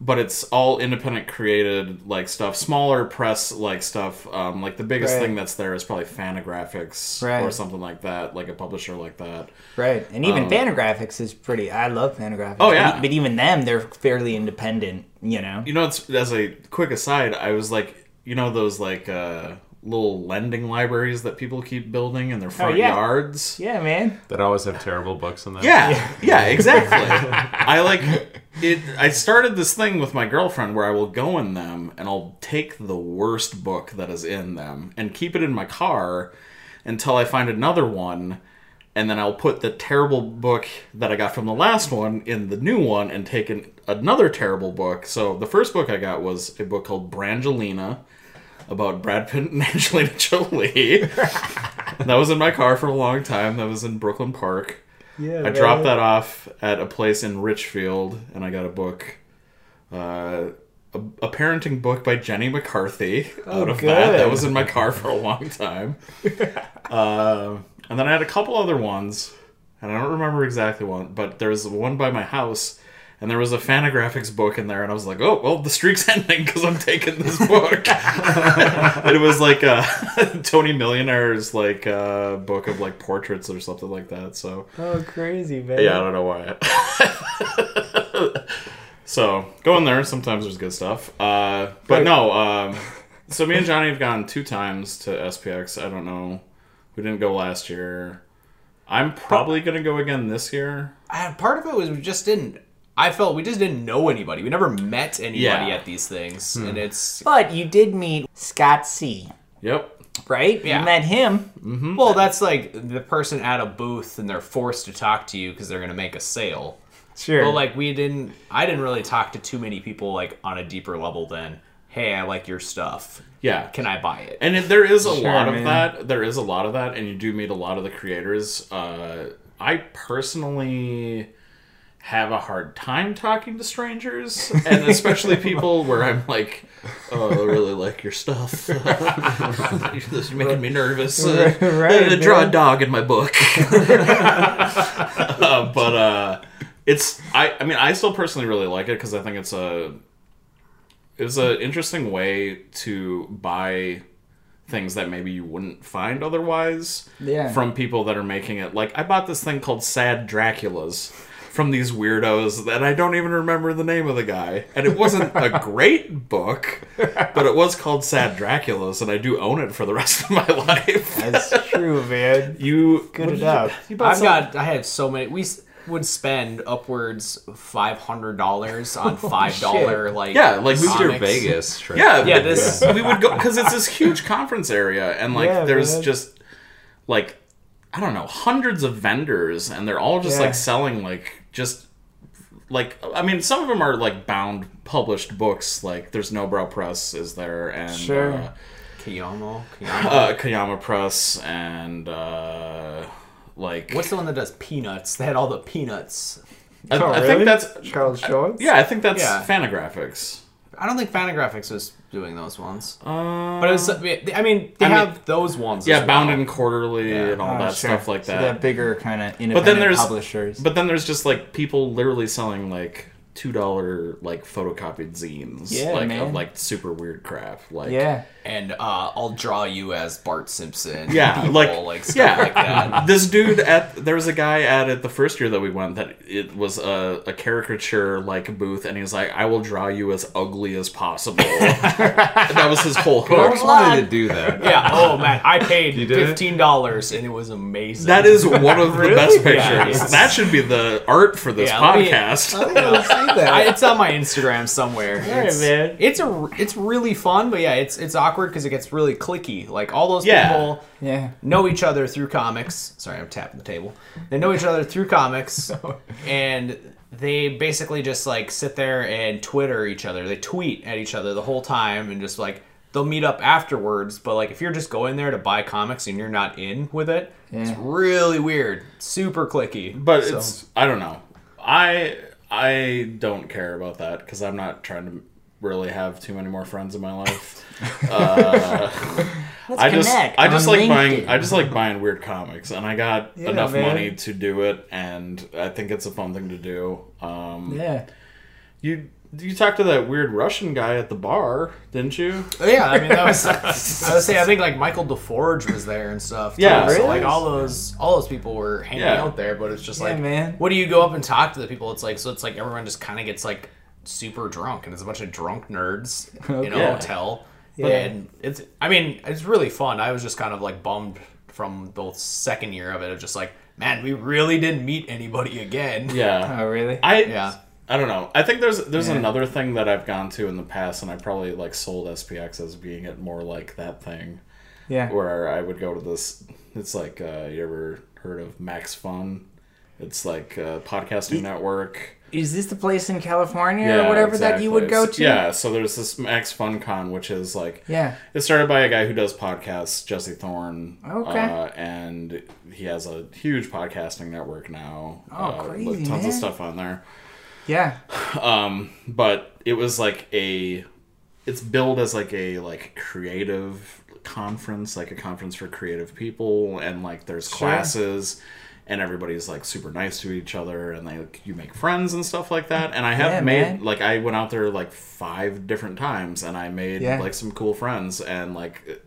but it's all independent created like stuff, smaller press like stuff. Um, like the biggest Right. thing that's there is probably Fantagraphics or something like that, like a publisher like that. Right, and even Fantagraphics is pretty. I love Fantagraphics. Oh, yeah. e- but, even them, they're fairly independent. You know. You know, it's as a quick aside, I was like, you know, those like uh, little lending libraries that people keep building in their oh, front Oh, yeah. yards. Yeah, man. That always have terrible books in them. Yeah, yeah, exactly. I like it. I started this thing with my girlfriend where I will go in them and I'll take the worst book that is in them and keep it in my car until I find another one. And then I'll put the terrible book that I got from the last one in the new one and take an, another terrible book. So the first book I got was a book called Brangelina about Brad Pitt and Angelina Jolie. that was in my car for a long time. That was in Brooklyn Park. Yeah. I dropped that off at a place in Richfield, and I got a book, uh, a, a parenting book by Jenny McCarthy. out of that, good. that was in my car for a long time. uh, and then I had a couple other ones, and I don't remember exactly one, but there's one by my house. And there was a Fantagraphics book in there, and I was like, "Oh, well, the streak's ending because I'm taking this book." it was like uh, Tony Millionaire's like uh, book of like portraits or something like that. So Oh, crazy, man. yeah, I don't know why. so go in there. Sometimes there's good stuff. Uh, but no. Um, so me and Johnny have gone two times to SPX. I don't know. We didn't go last year. I'm probably gonna go again this year. I, part of it was we just didn't. I felt we just didn't know anybody. We never met anybody Yeah. at these things, and it's But you did meet Scott C. Yep. Right? Yeah. You met him. well, that's like the person at a booth, and they're forced to talk to you because they're going to make a sale. Sure. But like we didn't, I didn't really talk to too many people like on a deeper level than, hey, I like your stuff. Yeah. Can I buy it? And there is a Sure, lot of man. that. There is a lot of that, and you do meet a lot of the creators. Uh, I personally have a hard time talking to strangers, and especially people where I'm like, "Oh, I really like your stuff. this is making me nervous. Uh, Right, uh, draw a dog in my book." Uh, but uh, it's I. I mean, I still personally really like it because I think it's a it's an interesting way to buy things that maybe you wouldn't find otherwise Yeah. from people that are making it. Like I bought this thing called Sad Draculas from these weirdos that I don't even remember the name of the guy. And it wasn't a great book, but it was called Sad Draculas and I do own it for the rest of my life. That's true, man. You Good what did enough. You, you I've some- got. I have so many. We would spend upwards five hundred dollars on five dollar like Yeah, like we Mr. comics. Vegas trip. Yeah, Yeah, but this- we would go because it's this huge conference area, and like Yeah, there's man. just like I don't know hundreds of vendors, and they're all just Yeah. like selling like just like I mean some of them are like bound published books. Like there's Nobrow Press is there, and Sure. uh, Koyama. Koyama. uh, Koyama Press, and uh, like What's the one that does peanuts? They had all the peanuts. I, Oh, I really? think that's Charles Schulz. yeah, I think that's Yeah. Fantagraphics. I don't think Fantagraphics was doing those ones. Uh, But it was, I mean, they I mean- have those ones. yeah, as Drawn well. and Quarterly and all Oh, that sure. stuff like So that. that bigger kind of independent But then there's publishers. But then there's just like people literally selling like two dollar like photocopied zines. Yeah, like man. of like super weird crap. Like yeah. And uh, I'll draw you as Bart Simpson. Yeah, people, like, like stuff yeah. like that. this dude at there was a guy at it the first year that we went that it was a, a caricature like booth and he was like, I will draw you as ugly as possible. That was his whole I hook. always wanted to do that. Yeah. Oh man, I paid You did it? fifteen dollars and it was amazing. That is one of the best pictures. Yeah, it's- that should be the art for this Yeah, let me- podcast. I see that. I, it's on my Instagram somewhere. Alright, it's, man. It's a it's really fun, but yeah, it's it's awkward because it gets really clicky. Like all those Yeah. people yeah. know each other through comics. Sorry, I'm tapping the table. They know each other through comics, and they basically just like sit there and Twitter each other. They tweet at each other the whole time, and just like they'll meet up afterwards. But like if you're just going there to buy comics and you're not in with it, it's really weird, super clicky. But So- it's I don't know. I I don't care about that because I'm not trying to really have too many more friends in my life. Uh, I just connect I just on like buying I just like buying weird comics, and I got Yeah, enough man. money to do it, and I think it's a fun thing to do. Um, Yeah. You you talked to that weird Russian guy at the bar, didn't you? Oh, Yeah, I mean that was. I was saying I think like Michael DeForge was there and stuff. too. Yeah. so like all those all those people were hanging Yeah. out there, but it's just Yeah, like, man. what do you go up and talk to the people? It's like so it's like everyone just kind of gets like super drunk, and it's a bunch of drunk nerds in a hotel. Yeah. And it's I mean it's really fun. I was just kind of like bummed from the second year of it of just like man we really didn't meet anybody again. Yeah. Oh, really? I Yeah. I don't know. I think there's there's Yeah. another thing that I've gone to in the past, and I probably like sold SPX as being it more like that thing yeah. where I would go to this. It's like uh, you ever heard of Max Fun? It's like a podcasting network. Is this the place in California or whatever that you would go to? Yeah, so there's this Max Fun Con, which is like Yeah. It's started by a guy who does podcasts, Jesse Thorn. Okay. Uh, and he has a huge podcasting network now. Oh, uh, crazy, tons man. of stuff on there. Yeah. Um, but it was like a it's billed as like a like creative conference, like a conference for creative people and like there's Sure. classes and everybody's like super nice to each other and they like, you make friends and stuff like that. And I have Yeah, made man. like I went out there like five different times and I made Yeah. like some cool friends and like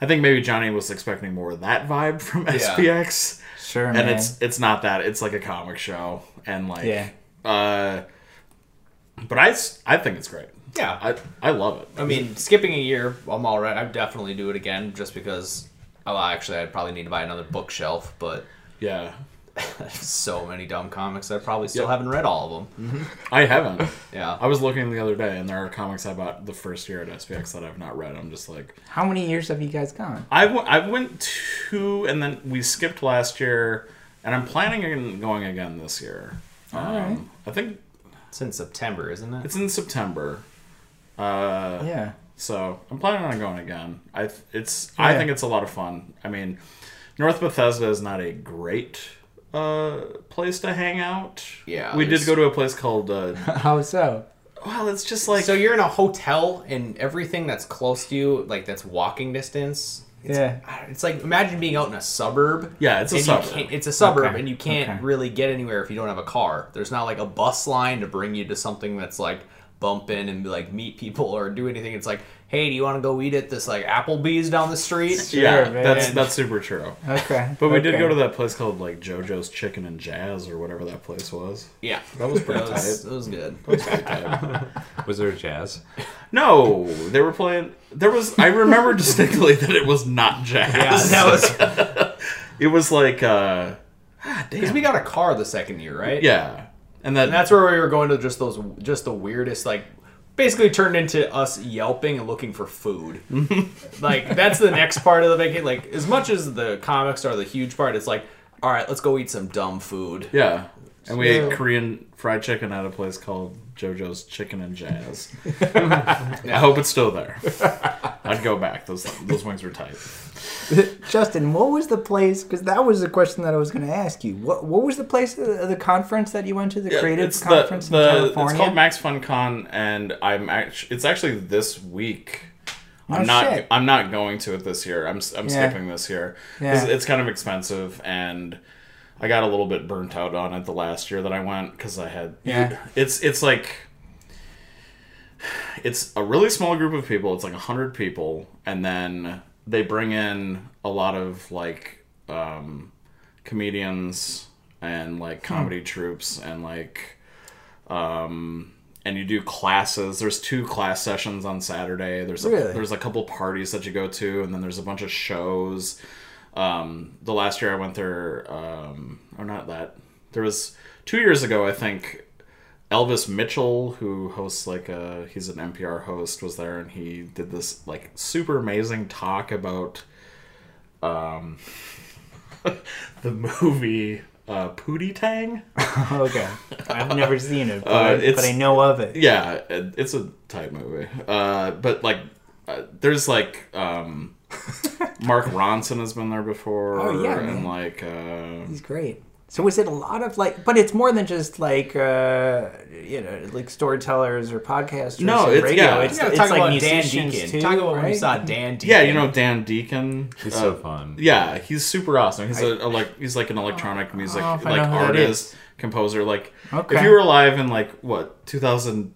I think maybe Johnny was expecting more of that vibe from SPX Sure, and man. it's it's not that it's like a comic show and like Yeah. uh but i s- i think it's great Yeah. i i love it I mean, skipping a year, I'm all right. I'd definitely do it again just because. Oh, actually, I'd probably need to buy another bookshelf, but yeah so many dumb comics. I probably still Yep. haven't read all of them. i haven't Yeah. i was looking the other day and there are comics i bought the first year at spx that i've not read i'm just like How many years have you guys gone? i went i went two and then we skipped last year and i'm planning on going again this year um, Alright. i think It's in September, isn't it? it's in september uh Yeah. So I'm planning on going again. I th- it's I think it's a lot of fun. I mean, North Bethesda is not a great uh, place to hang out. Yeah, we did go to a place called. Uh, How so? well, it's just like So you're in a hotel and everything that's close to you, like that's walking distance. Yeah. It's like imagine being out in a suburb. Yeah, it's a suburb. It's a suburb, Okay, and you can't okay. really get anywhere if you don't have a car. There's not like a bus line to bring you to something that's like bump in and like meet people or do anything. It's like, hey, do you want to go eat at this like Applebee's down the street? yeah, man. that's that's super true. Okay. But we did go to that place called like JoJo's Chicken and Jazz or whatever that place was. Yeah, That was pretty It was, tight. it was good. Was there jazz? No, they were playing. There was. I remember distinctly that it was not jazz. Yeah, that was It was like. uh ah, because we got a car the second year, right? yeah, and then And that's where we were going to just those just the weirdest like basically turned into us yelping and looking for food. like that's the next part of the vacation. Like as much as the comics are the huge part, it's like, all right, let's go eat some dumb food. yeah. And we ate Korean fried chicken at a place called JoJo's Chicken and Jazz. I hope it's still there. I'd go back. Those those wings were tight. Justin, what was the place? Because that was the question that I was going to ask you. What What was the place of the, of the conference that you went to? The Yeah, creative it's conference the, in the California. it's called Max Fun Con, and I'm actually it's actually this week. Oh, I'm Oh, not shit. I'm not going to it this year. I'm I'm Yeah. skipping this year. Yeah. It's, it's kind of expensive, and I got a little bit burnt out on it the last year that I went because I had Yeah. It's it's like it's a really small group of people. It's like hundred people, and then they bring in a lot of like um, comedians and like Hmm. comedy troops and like um and you do classes there's two class sessions on saturday there's a, Really? there's a couple parties that you go to and then there's a bunch of shows um the last year i went there um or not that there was two years ago i think elvis mitchell who hosts like a he's an npr host was there and he did this like super amazing talk about um the movie uh pootie tang. Okay, I've never seen it, but, Uh, I, but I know of it. yeah it- it's a tight movie. Uh but like uh, there's like um mark ronson has been there before Oh, yeah, and man. like uh He's great. So was it a lot of like? But it's more than just like uh, you know, like storytellers or podcasters. No, and it's- radio. yeah. It's, You gotta it's talk like about Dan musicians Deacon. too, talk about when we saw Dan Deacon. yeah you know dan deacon He's Uh, so fun. yeah he's super awesome he's a, a like he's like an electronic music Oh, if I like know who that artist composer like Okay. if you were alive in like what 2000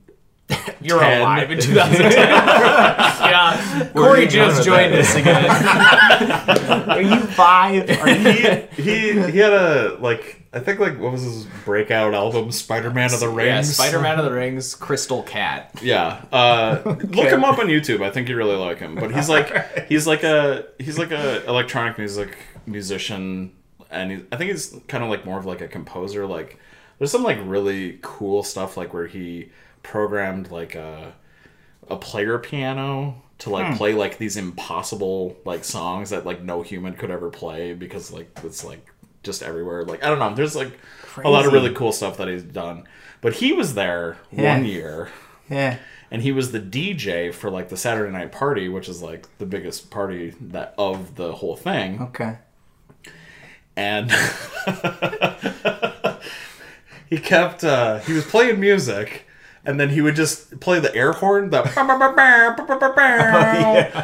You're 10. alive in 2010. yeah, Corey just joined us again. Are you five? Are you? he he he had a like I think like what was his breakout album Spider-Man of the Rings Yeah, Spider-Man of the Rings, Crystal Cat. Yeah, uh, look him up on YouTube. I think you really like him. But he's like he's like a he's like a electronic music musician, and he, I think he's kind of like more of like a composer. Like there's some like really cool stuff like where he programmed like a a player piano to like play like these impossible like songs that like no human could ever play because like it's like just everywhere. Like I don't know. There's like a lot of really cool stuff that he's done. But he was there Yeah. one year Yeah. and he was the DJ for like the Saturday night party, which is like the biggest party that of the whole thing. Okay. And he kept uh, he was playing music, and then he would just play the air horn, the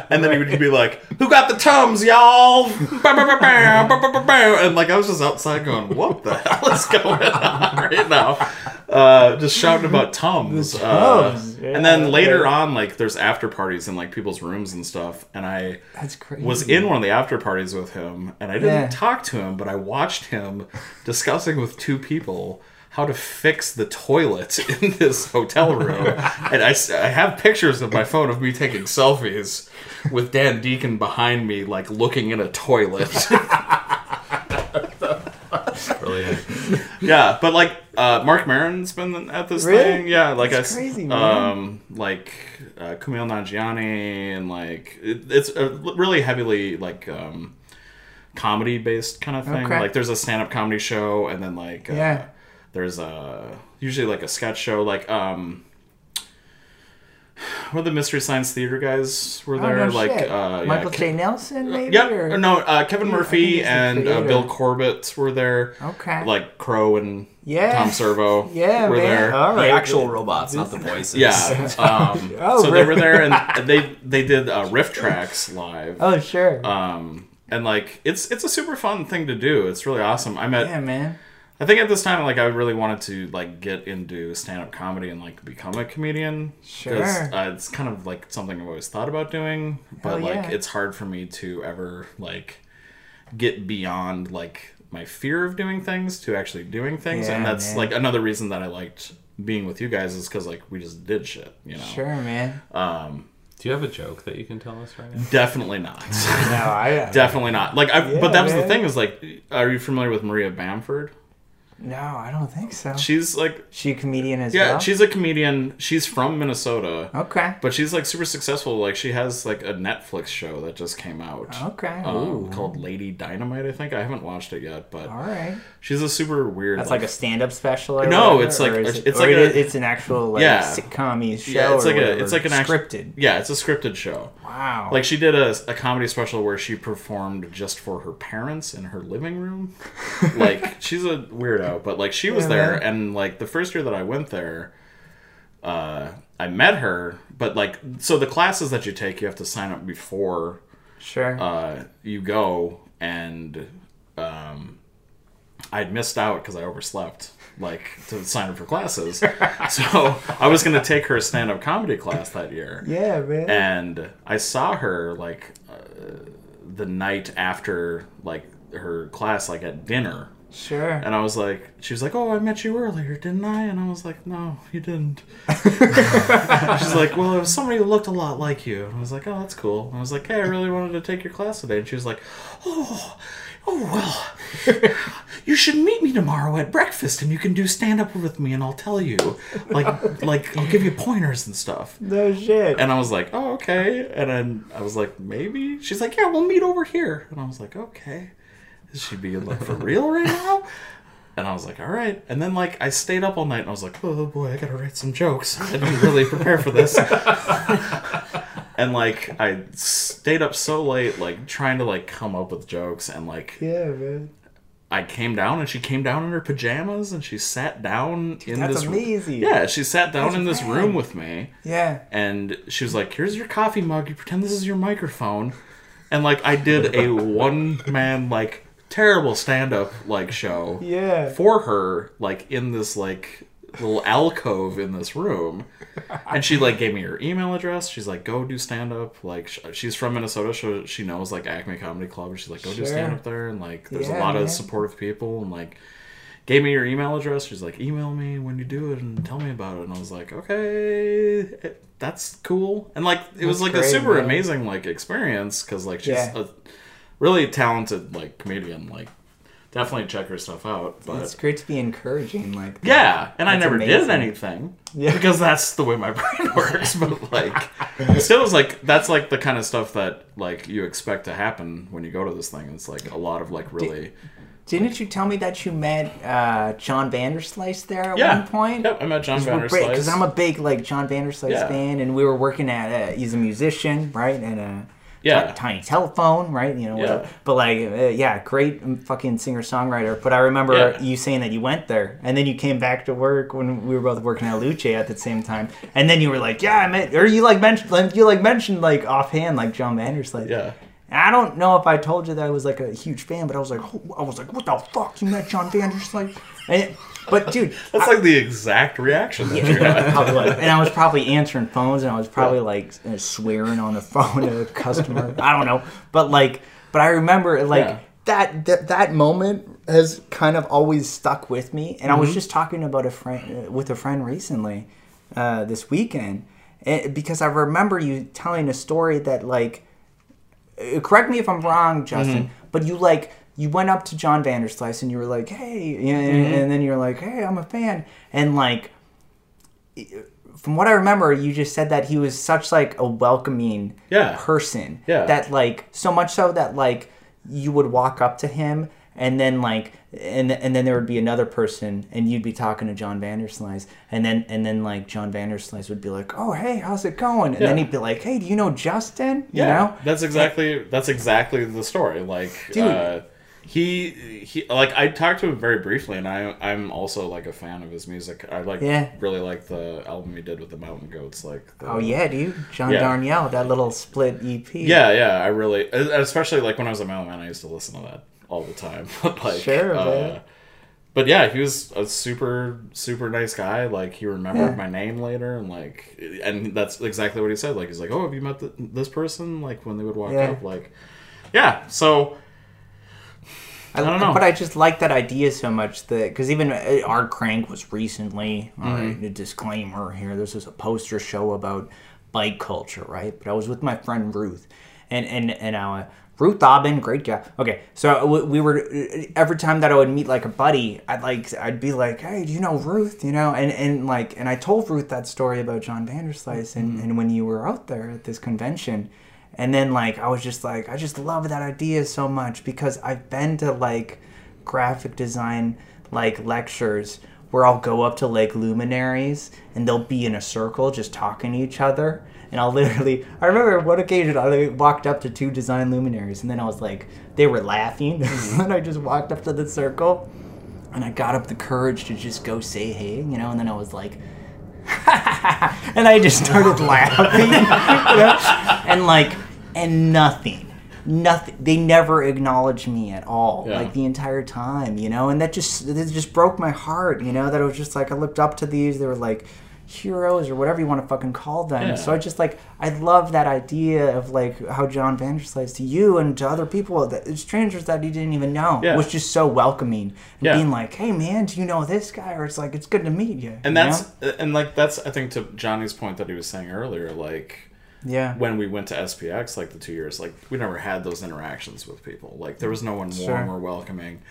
and then he would be like, "Who got the tums, y'all?" and like I was just outside going, "What the hell is going on right now?" Uh, just shouting about tums. Uh, Tums, and then later okay. on, like there's after parties in like people's rooms and stuff, and I That's crazy. was in one of the after parties with him, and I didn't Yeah. talk to him, but I watched him discussing with two people how to fix the toilet in this hotel room. and I, s- I have pictures of my phone of me taking selfies with Dan Deacon behind me, like looking in a toilet. Brilliant. yeah, but like uh, Marc Maron's been at this Really? thing. Yeah, like That's I, s- crazy, man. um, like uh, Kumail Nanjiani, and like it, it's a really heavily like um, comedy based kind of thing. Okay. Like there's a stand up comedy show, and then like uh, Yeah. There's a usually like a sketch show. Like um, one of the Mystery Science Theater guys were Oh, there. no like shit. uh, yeah, Michael Ke- J. Nelson, maybe. Yep. or- No, uh, Kevin Yeah, Murphy and uh. Bill Corbett were there. Okay. Like Crow and Yeah. Tom Servo Yeah, were man. there. All The right. actual robots, not the voices. Yeah. Um, Oh, so they were there and they they did uh, RiffTrax live. Oh, sure. Um, and like it's it's a super fun thing to do. It's really awesome. I met yeah, man. I think at this time, like I really wanted to like get into stand up comedy and like become a comedian. 'Cause, Sure. Uh, it's kind of like something I've always thought about doing, but Hell like yeah. it's hard for me to ever like get beyond like my fear of doing things to actually doing things, and that's man. like another reason that I liked being with you guys is because like we just did shit, you know. Sure, man. Um, Do you have a joke that you can tell us right now? definitely not. No, I. definitely not. Like, I, Yeah, but that was man. the thing is like, are you familiar with Maria Bamford? No, I don't think so. She's like She a comedian as well. Yeah, well. she's a comedian. She's from Minnesota, okay. but she's like super successful. Like she has like a Netflix show that just came out. Okay. Um, called Lady Dynamite, I think. I haven't watched it yet, but All right. she's a super weird. That's like a stand-up special. Or No, whatever, it's like- it- it's like a- it's an actual like Yeah. sitcom show. yeah, it's like a it's like an act- scripted. Yeah, it's a scripted show. Wow. Like she did a, a comedy special where she performed just for her parents in her living room. like she's a weirdo, but like she was Yeah, there, and like the first year that I went there, uh, I met her. But like, so the classes that you take, you have to sign up before sure. uh, you go, and um, I'd missed out because I overslept. Like to sign up for classes, so I was gonna take her stand up comedy class that year yeah, man. and I saw her like uh, the night after like her class, like at dinner, sure. and I was like, she was like, "Oh, I met you earlier, didn't I?" And I was like, "No, you didn't." She's like, "Well, it was somebody who looked a lot like you." And I was like, "Oh, that's cool." And I was like, "Hey, I really wanted to take your class today," and she was like, "Oh." Oh well, you should meet me tomorrow at breakfast, and you can do stand up with me, and I'll tell you, like, like I'll give you pointers and stuff. no shit. And I was like, oh, okay. And then I was like, maybe. She's like, yeah, we'll meet over here. And I was like, okay. Is she being like for real right now? And I was like, all right. And then like I stayed up all night and I was like, oh boy, I gotta write some jokes. I didn't really prepare for this. and like I stayed up so late, like trying to like come up with jokes and like yeah, man. I came down and she came down in her pajamas and she sat down in that's this amazing. Yeah, she sat down That's in this rad. room with me Yeah. and she was like, "Here's your coffee mug. You pretend this is your microphone." And like I did a one man like terrible stand up like show Yeah. for her like in this like little alcove in this room. And she like gave me her email address. She's like, "Go do stand up." Like sh- she's from Minnesota, so she knows like Acme Comedy Club. She's like, "Go do stand up there." And like there's a lot man. of supportive people and like gave me your email address. She's like, email me when you do it and tell me about it. And I was like, okay, eh, that's cool. And like, it was That's like a super man. amazing like experience because like she's Yeah. a really talented like comedian. Like, definitely check her stuff out. But It's great to be encouraging, like. that. yeah, and I That's never did anything Yeah. because that's the way my brain works. But like, still, is like that's like the kind of stuff that like you expect to happen when you go to this thing. It's like a lot of like really. Didn't you tell me that you met uh, John Vanderslice there at Yeah. one point? Yep, I met John Vanderslice. Because I'm a big like John Vanderslice Yeah. fan, and we were working at. Uh, he's a musician, right? And a Yeah. ti- tiny telephone, right? You know, whatever. Yeah. But like, uh, yeah, great fucking singer songwriter. But I remember Yeah. you saying that you went there, and then you came back to work when we were both working at Luce at the same time, and then you were like, yeah, I met, or you like mentioned, like, you like mentioned like offhand like John Vanderslice. Yeah. I don't know if I told you that I was like a huge fan, but I was like, oh, I was like, what the fuck? You met John Vanderslice? And, but dude, That's like the exact reaction that you had. probably was. And I was probably answering phones, and I was probably like uh, swearing on the phone to a customer. I don't know, but like, but I remember like Yeah. that, that that moment has kind of always stuck with me. And I Mm-hmm. was just talking about a friend uh, with a friend recently uh, this weekend, and, because I remember you telling a story that like, correct me if I'm wrong, Justin, Mm-hmm. but you like. You went up to John Vanderslice and you were like, "Hey," and, Mm-hmm. and then you're like, "Hey, I'm a fan," and like, from what I remember, you just said that he was such like a welcoming Yeah. person. Yeah. That like so much so that like you would walk up to him and then like and and then there would be another person and you'd be talking to John Vanderslice and then and then like John Vanderslice would be like oh hey how's it going and then he'd be like hey do you know Justin you Yeah, know that's exactly that's exactly the story. Like, Dude. uh, he he like I talked to him very briefly, and I I'm also like a fan of his music. I like Yeah. really like the album he did with the Mountain Goats. Like, the, oh yeah dude John Yeah. Darnielle that little split EP yeah, yeah. I really, especially like when I was a mailman, I used to listen to that all the time. like, Sure, uh, man. But yeah, he was a super super nice guy. Like he remembered Yeah. my name later, and like, and that's exactly what he said. Like he's like, "Oh, have you met th this person?" Like when they would walk Yeah. up, like, yeah. So I don't know. But I just like that idea so much that because even uh, Art Crank was recently. all Mm-hmm. right, a disclaimer here. This is a poster show about bike culture, right? But I was with my friend Ruth, and and and uh, Ruth Aubin, great guy. Okay, so we, we were every time that I would meet like a buddy, I'd like I'd be like, hey, do you know Ruth? You know, and and like and I told Ruth that story about John Vanderslice and Mm-hmm. and when you were out there at this convention. And then like I was just like I just love that idea so much because I've been to like graphic design like lectures where I'll go up to like luminaries and they'll be in a circle just talking to each other and I'll literally I remember one occasion I walked up to two design luminaries and then I was like they were laughing mm-hmm. and I just walked up to the circle and I got up the courage to just go say hey you know and then I was like and I just started laughing, you know? and like, and nothing, nothing. They never acknowledged me at all, Yeah. like the entire time, you know. And that just, it just broke my heart, you know. That it was just like I looked up to these. They were like heroes or whatever you want to fucking call them. Yeah. So I just like, I love that idea of like how John Vanderslice to you and to other people, that strangers that he didn't even know, Yeah. was just so welcoming. And Yeah. being like, hey man, do you know this guy? Or it's like, it's good to meet you. and you that's know? Uh, and like that's I think to Johnny's point that he was saying earlier, like yeah. when we went to SPX like the two years, like we never had those interactions with people. Like there was no one Sure. warm or welcoming.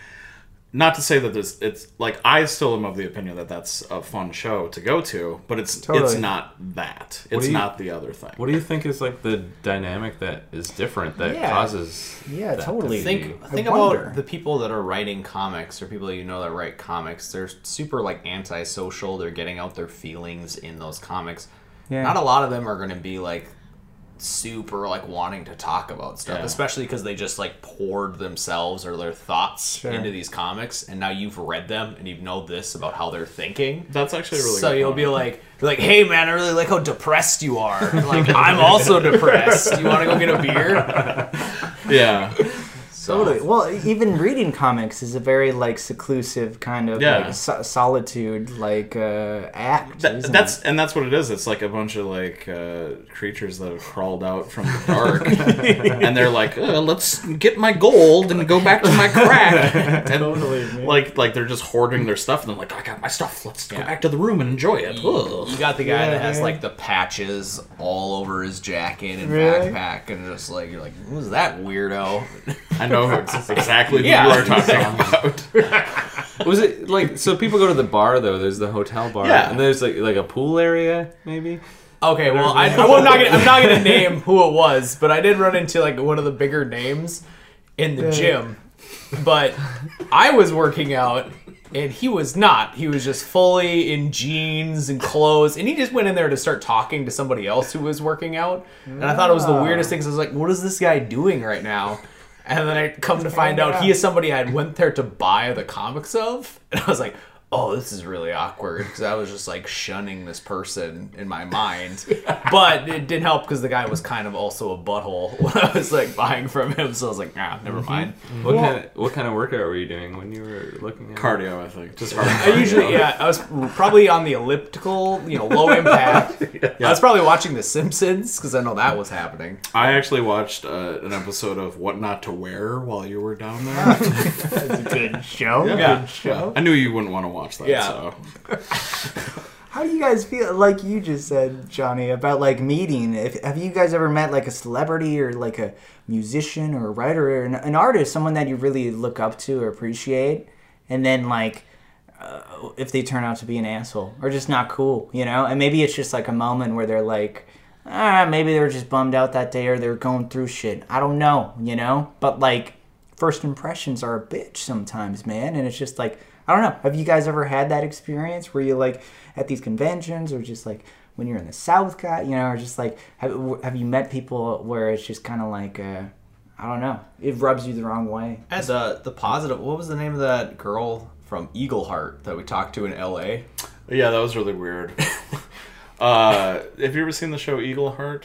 Not to say that this it's like I still am of the opinion that that's a fun show to go to, but it's it's not that. It's you- not the other thing. What do you think is like the dynamic that is different that Yeah. causes? Yeah, that to totally. be- think I think wonder. about the people that are writing comics or people that you know that write comics. They're super like antisocial. They're getting out their feelings in those comics. Yeah. Not a lot of them are going to be like super like wanting to talk about stuff, Yeah. especially because they just like poured themselves or their thoughts Sure. into these comics, and now you've read them and you know this about how they're thinking. That's actually really so you'll be like, like, hey man, I really like how depressed you are. Like I'm also depressed. You want to go get a beer? Yeah. So, Totally. Well, even reading comics is a very like seclusive kind of Yeah. like so- solitude like uh, act. That, isn't that's it? and that's what it is. It's like a bunch of like uh, creatures that have crawled out from the dark, and they're like, uh, "Let's get my gold and go back to my crack." And Totally, man. like like they're just hoarding their stuff, and they're like, "I got my stuff. Let's go back to the room and enjoy it." You Ugh. got the guy Yeah, that has man. like the patches all over his jacket and Really? backpack, and just like you're like, who's that weirdo? I know ex- exactly who Yeah. you are talking about. Was it like so? People go to the bar though. There's the hotel bar, Yeah. and there's like like a pool area maybe. Okay, well, I, I, am not gonna I'm not gonna name who it was, but I did run into like one of the bigger names in the gym. But I was working out, and he was not. He was just fully in jeans and clothes, and he just went in there to start talking to somebody else who was working out. And I thought it was the ah. weirdest thing. 'cause I was like, "What is this guy doing right now?" And then I come to find out he is somebody I had went there to buy the comics of, and I was like, "Oh, this is really awkward," because I was just like shunning this person in my mind. But it didn't help because the guy was kind of also a butthole when I was like buying from him, so I was like, "Nah, never mind." What kind of what kind of workout were you doing when you were looking at Cardio, I think. Just hard I usually, yeah, I was probably on the elliptical, you know, low impact. yeah. I was probably watching The Simpsons because I know that was happening. I actually watched uh, an episode of What Not to Wear while you were down there. That's a good show. Yeah. Good show. I knew you wouldn't want to watch that. Yeah. So. How do you guys feel like you just said, Johnny, about like meeting? If, have you guys ever met like a celebrity or like a musician or a writer or an, an artist, someone that you really look up to or appreciate, and then like uh, if they turn out to be an asshole or just not cool, you know? And maybe it's just like a moment where they're like, ah, maybe they were just bummed out that day or they're going through shit. I don't know, you know? But like first impressions are a bitch sometimes, man. And it's just like I don't know. Have you guys ever had that experience where you like at these conventions or just like when you're in the South, guy, you know, or just like have, have you met people where it's just kind of like uh, I don't know, it rubs you the wrong way. And the the positive. What was the name of that girl from Eagleheart that we talked to in L.A.? Yeah, that was really weird. uh, have you ever seen the show Eagleheart?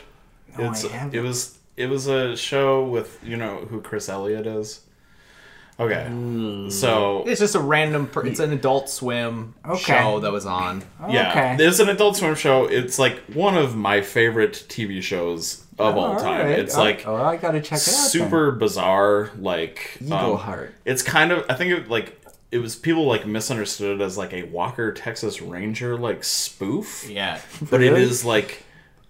No, I haven't. it was it was a show with you know who Chris Elliott is. Okay, Hmm. so It's just a random. Per- it's an Adult Swim Okay. show that was on. yeah, Okay. it's an Adult Swim show. It's like one of my favorite TV shows of all All time. right. It's Oh, like oh, I gotta check it out. then. super bizarre. Like Eagle um, Heart. It's kind of I think it like it was people like misunderstood it as like a Walker Texas Ranger like spoof. Yeah. but it Really? is like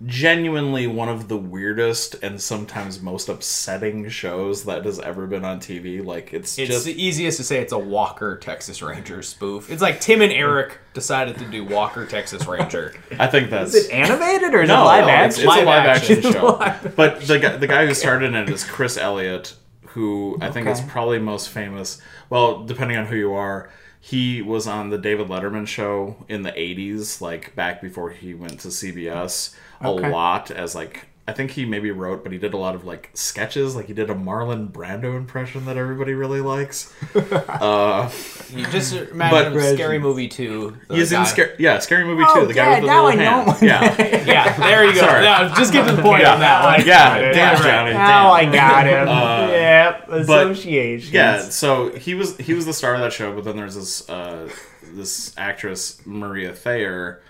genuinely one of the weirdest and sometimes most upsetting shows that has ever been on TV. Like it's, It's just the easiest to say it's a Walker Texas Ranger spoof. It's like Tim and Eric decided to do Walker Texas Ranger. I think that's Is it animated or is no, it live no, action? it's, it's a Live live action, action. show. But the guy, the guy who started it is Chris Elliott, who I think is probably most famous. Well, depending on who you are, he was on the David Letterman show in the '80s, like back before he went to CBS, a lot as like. I think he maybe wrote, but he did a lot of like sketches. Like he did a Marlon Brando impression that everybody really likes. Uh, You just imagine But- scary movie too. the he's in Scary, yeah, Scary Movie Oh, too. The guy with the now little I hand. Yeah, Yeah, there you go. Sorry. Now, just get to the point on that one. yeah. Damn, Johnny. Now damn. I got him. Uh, yep, association. Yeah, so he was he was the star of that show, but then there's this uh, this actress Maria Thayer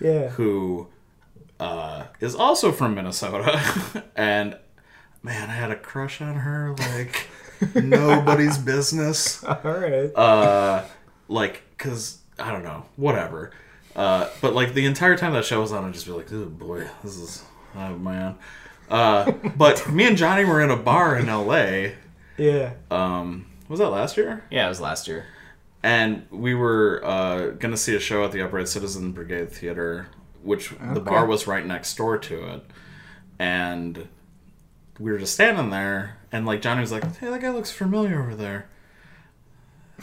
yeah. who uh, is also from Minnesota, and man, I had a crush on her like nobody's business. All right. Uh, like, cause I don't know, whatever. Uh, but like the entire time that show was on, I'd just be like, oh boy, this is oh man. Uh, but me and Johnny were in a bar in L.A. yeah. Um, was that last year? Yeah, it was last year. and we were uh, gonna see a show at the Upright Citizen Brigade Theater, which the bar was right next door to it, and we were just standing there, and like Johnny was like, "Hey, that guy looks familiar over there."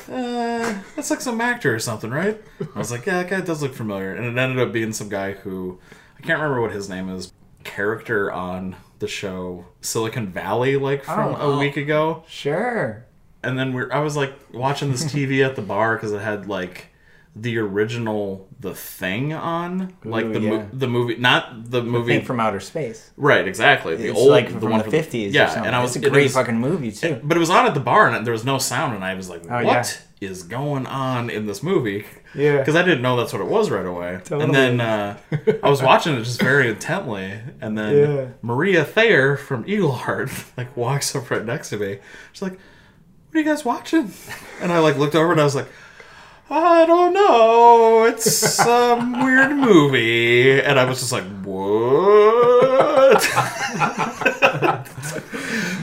Uh, that's like some actor or something, right? I was like, yeah, that guy does look familiar, and it ended up being some guy who I can't remember what his name is. Character on the show Silicon Valley, like oh, from Oh. a week ago Sure. and then we're I was like watching this TV at the bar because it had like the original The Thing on, like Ooh, the mo- the movie, not the movie Think from outer space. right, exactly. The It's old, like the from one the from fifties. Yeah, or something. and I was it's a it great was- fucking movie too. but it was on at the bar and there was no sound, and I was like, Oh, "What is going on in this movie?" Yeah. because I didn't know that's what it was right away. Totally. And then uh, I was watching it just very intently, and then Yeah. Maria Thayer from Eagleheart like walks up right next to me. She's like, "What are you guys watching?" And I like looked over and I was like. I don't know. It's some weird movie, and I was just like, "What?"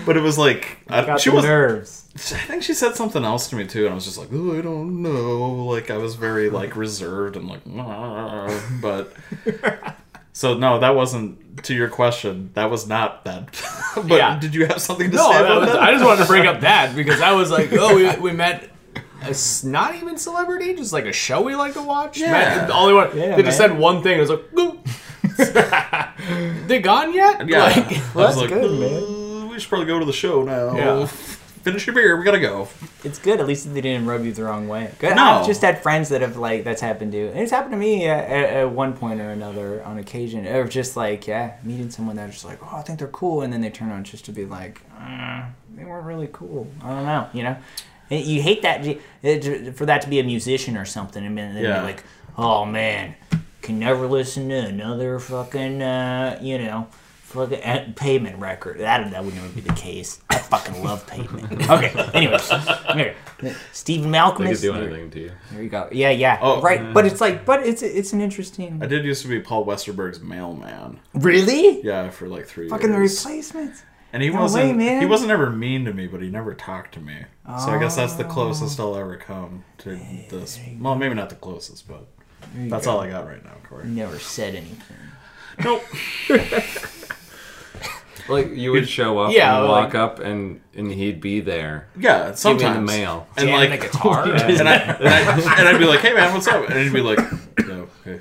but it was like I, she the was. nerves. I think she said something else to me too, and I was just like, "Oh, I don't know." Like I was very like reserved and like, "Ah," but so no, that wasn't to your question. That was not that. but Yeah. did you have something to No, say that? I just wanted to bring up that because I was like, oh, we, we met a s- not even celebrity, just like a show we like to watch. Yeah. Met- all they want, Yeah, they just man. said one thing. It was like, "Goo." they gone yet? yeah, Like, I Well, was that's like, good, "Uh, we should probably go to the show now. Yeah. Finish your beer. We gotta go. It's good. At least they didn't rub you the wrong way. Good. No. I've just had friends that have like that's happened to. And it's happened to me at, at, at one point or another on occasion. Or just like yeah, meeting someone that's just like oh I think they're cool, and then they turn on just to be like uh, they weren't really cool. I don't know. You know. And you hate that for that to be a musician or something, and then they'd Yeah. be like, "Oh man, can never listen to another fucking, uh, you know, fucking uh, pavement record." That that would never be the case. I fucking love pavement. Okay, anyways, okay. Stephen Malkmus They could is do there, anything to you. there you go. Yeah, yeah, Oh. right. But it's like, but it's it's an interesting. I did used to be Paul Westerberg's mailman. Really? Yeah, for like three Fucking the replacements. And he No wasn't way, man. he wasn't ever mean to me, but he never talked to me. So I guess that's the oh. closest I'll ever come to this. Well, maybe not the closest, but that's go. all I got right now, Corey. Never said anything. Nope. Like you would show up Yeah, and like- walk up and and he'd be there. Yeah, Give me sometimes the mail. and Jamming like a guitar. and, I, and, I, and I'd be like, "Hey man, what's up?" And he'd be like, "No, hey."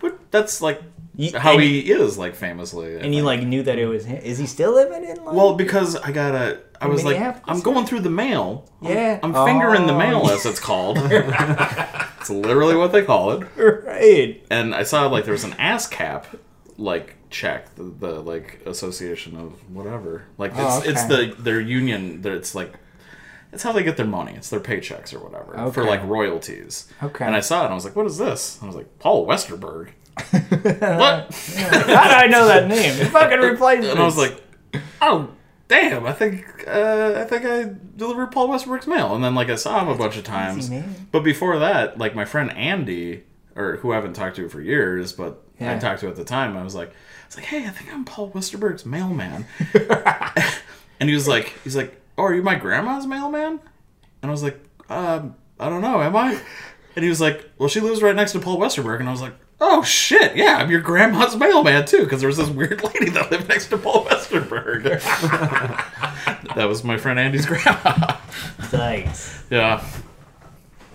But that's like You- how he is, like famously. And you like knew that it was him. Is he still living in? Like, well, because I gotta. I was like, I'm going through the mail. I'm- Yeah. I'm, fingering the Oh. mail, as it's called. it's literally what they call it. right. And I saw like there was an ASCAP like check the, the like association of whatever. Like it's Oh, it's the their union. that It's like it's how they get their money. It's their paychecks or whatever for like royalties. Okay. And I saw it and I was like, what is this? I was like, Paul Westerberg. What? How do I know that name? It fucking replaced And I was like, oh damn! I think uh, I think I delivered Paul Westerberg's mail. And then like I saw him a bunch of times. But before that, like my friend Andy, or who I haven't talked to for years, but I talked to at the time, I was like, I was like, hey, I think I'm Paul Westerberg's mailman. and he was like, he's like, oh, are you my grandma's mailman? And I was like, um, I don't know, am I? And he was like, well, she lives right next to Paul Westerberg. And I was like, oh shit, yeah, I'm your grandma's mailman too, because there was this weird lady that lived next to Paul Westerberg. that was my friend Andy's grandma. Thanks. yeah.